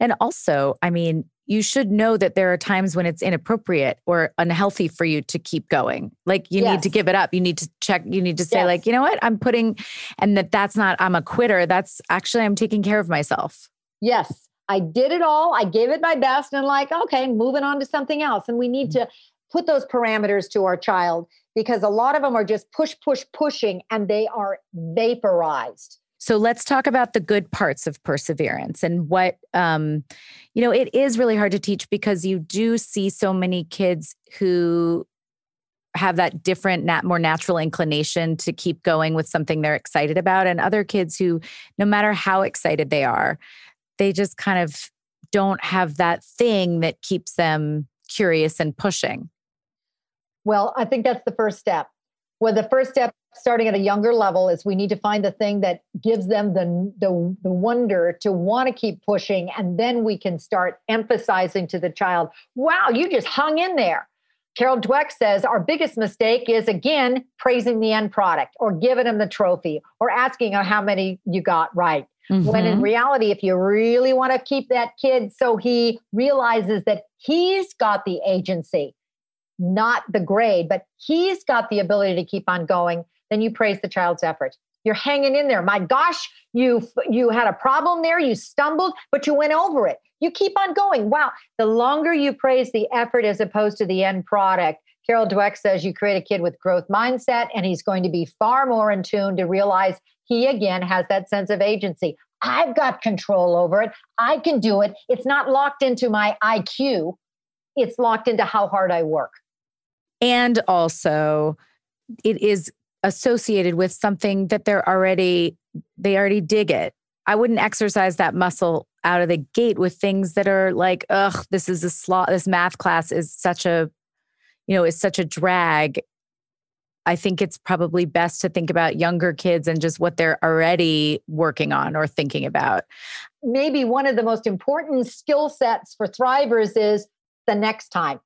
And also, I mean, you should know that there are times when it's inappropriate or unhealthy for you to keep going. Like you yes. need to give it up. You need to check, you need to say, yes. like, you know what, I'm putting, and that that's not, I'm a quitter. That's actually, I'm taking care of myself. Yes. I did it all. I gave it my best and like, okay, moving on to something else. And we need to put those parameters to our child because a lot of them are just push, push, pushing and they are vaporized. So let's talk about the good parts of perseverance and what, um, you know, it is really hard to teach because you do see so many kids who have that different, nat- more natural inclination to keep going with something they're excited about, and other kids who, no matter how excited they are, they just kind of don't have that thing that keeps them curious and pushing? Well, I think that's the first step. Well, the first step starting at a younger level is we need to find the thing that gives them the, the, the wonder to want to keep pushing. And then we can start emphasizing to the child, wow, you just hung in there. Carol Dweck says our biggest mistake is again praising the end product or giving them the trophy or asking how many you got right. Mm-hmm. When in reality, if you really want to keep that kid so he realizes that he's got the agency, not the grade, but he's got the ability to keep on going, then you praise the child's effort. You're hanging in there. My gosh, you you had a problem there, you stumbled, but you went over it. You keep on going. Wow, the longer you praise the effort as opposed to the end product, Carol Dweck says you create a kid with growth mindset and he's going to be far more in tune to realize he again has that sense of agency. I've got control over it. I can do it. It's not locked into my IQ. It's locked into how hard I work. And also it is associated with something that they're already they already dig it. I wouldn't exercise that muscle out of the gate with things that are like, ugh, this is a slot. This math class is such a, you know, is such a drag. I think it's probably best to think about younger kids and just what they're already working on or thinking about. Maybe one of the most important skill sets for thrivers is the next time.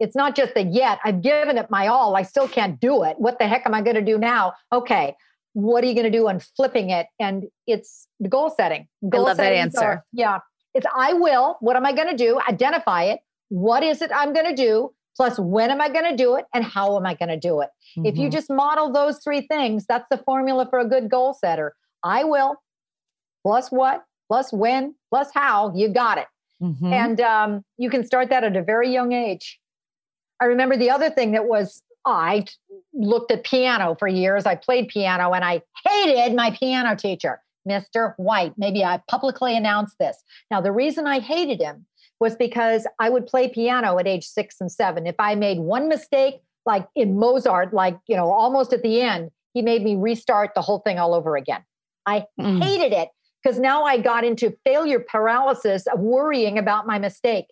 It's not just the yet. I've given it my all. I still can't do it. What the heck am I going to do now? Okay. What are you going to do on flipping it? And it's the goal setting. Goal I love that answer. Are, yeah. It's I will. What am I going to do? Identify it. What is it I'm going to do? Plus, when am I going to do it? And how am I going to do it? Mm-hmm. If you mm-hmm. just model those three things, that's the formula for a good goal setter. I will, plus what, plus when, plus how, you got it. Mm-hmm. And um, you can start that at a very young age. I remember the other thing that was I looked at piano for years. I played piano and I hated my piano teacher, Mr. White. Maybe I publicly announced this. Now, the reason I hated him was because I would play piano at age six and seven. If I made one mistake, like in Mozart, like, you know, almost at the end, he made me restart the whole thing all over again. I mm. hated it because now I got into failure paralysis of worrying about my mistake.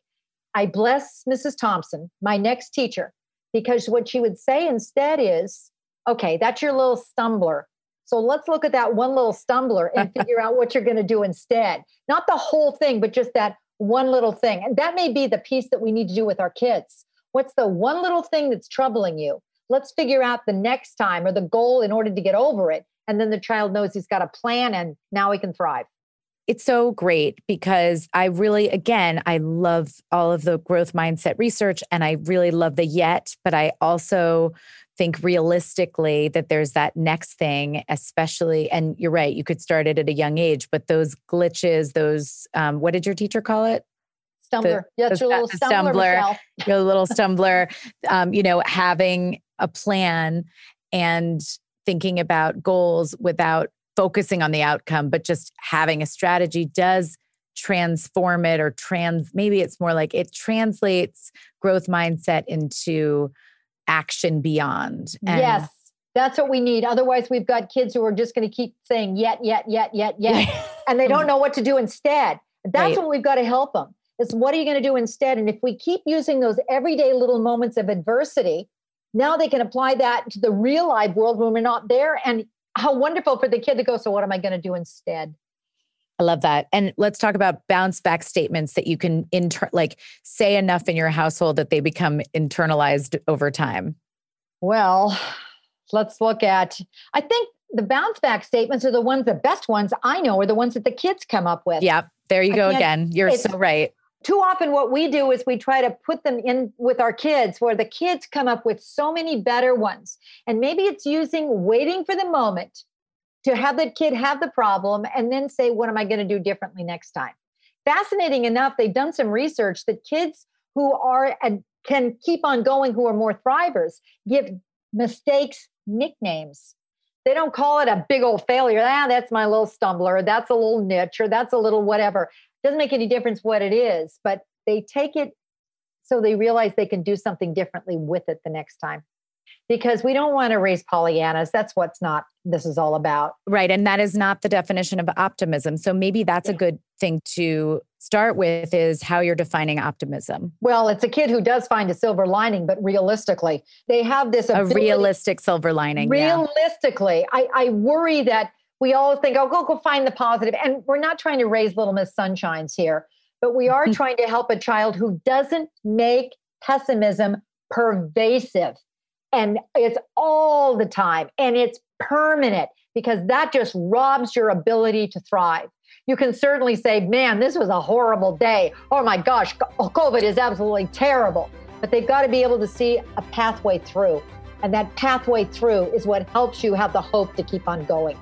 I bless Mrs. Thompson, my next teacher, because what she would say instead is, okay, that's your little stumbler. So let's look at that one little stumbler and [LAUGHS] figure out what you're going to do instead. Not the whole thing, but just that one little thing. And that may be the piece that we need to do with our kids. What's the one little thing that's troubling you? Let's figure out the next time or the goal in order to get over it. And then the child knows he's got a plan and now he can thrive it's so great because I really, again, I love all of the growth mindset research and I really love the yet, but I also think realistically that there's that next thing, especially, and you're right, you could start it at a young age, but those glitches, those, um, what did your teacher call it? Stumbler. The, yeah, it's your little stumbler. stumbler [LAUGHS] your little stumbler, um, you know, having a plan and thinking about goals without focusing on the outcome, but just having a strategy does transform it or trans maybe it's more like it translates growth mindset into action beyond. And yes. That's what we need. Otherwise, we've got kids who are just going to keep saying yet, yet, yet, yet, yet, [LAUGHS] and they don't know what to do instead. That's right. what we've got to help them. Is what are you going to do instead? And if we keep using those everyday little moments of adversity, now they can apply that to the real life world when we're not there. And how wonderful for the kid to go, so what am I going to do instead? I love that. And let's talk about bounce back statements that you can inter- like say enough in your household that they become internalized over time. Well, let's look at I think the bounce back statements are the ones the best ones I know are the ones that the kids come up with. Yep. There you go again. You're so right too often what we do is we try to put them in with our kids where the kids come up with so many better ones. And maybe it's using waiting for the moment to have the kid have the problem and then say what am i going to do differently next time? Fascinating enough they've done some research that kids who are and can keep on going who are more thrivers give mistakes nicknames. They don't call it a big old failure. Ah that's my little stumbler. That's a little niche or that's a little whatever doesn't make any difference what it is, but they take it so they realize they can do something differently with it the next time. because we don't want to raise Pollyannas. That's what's not this is all about. Right. And that is not the definition of optimism. So maybe that's a good thing to start with is how you're defining optimism. Well, it's a kid who does find a silver lining, but realistically, they have this ability, a realistic silver lining. Realistically, yeah. I, I worry that we all think, oh, go go find the positive. And we're not trying to raise little Miss Sunshines here, but we are mm-hmm. trying to help a child who doesn't make pessimism pervasive. And it's all the time and it's permanent because that just robs your ability to thrive. You can certainly say, man, this was a horrible day. Oh my gosh, oh, COVID is absolutely terrible. But they've got to be able to see a pathway through. And that pathway through is what helps you have the hope to keep on going.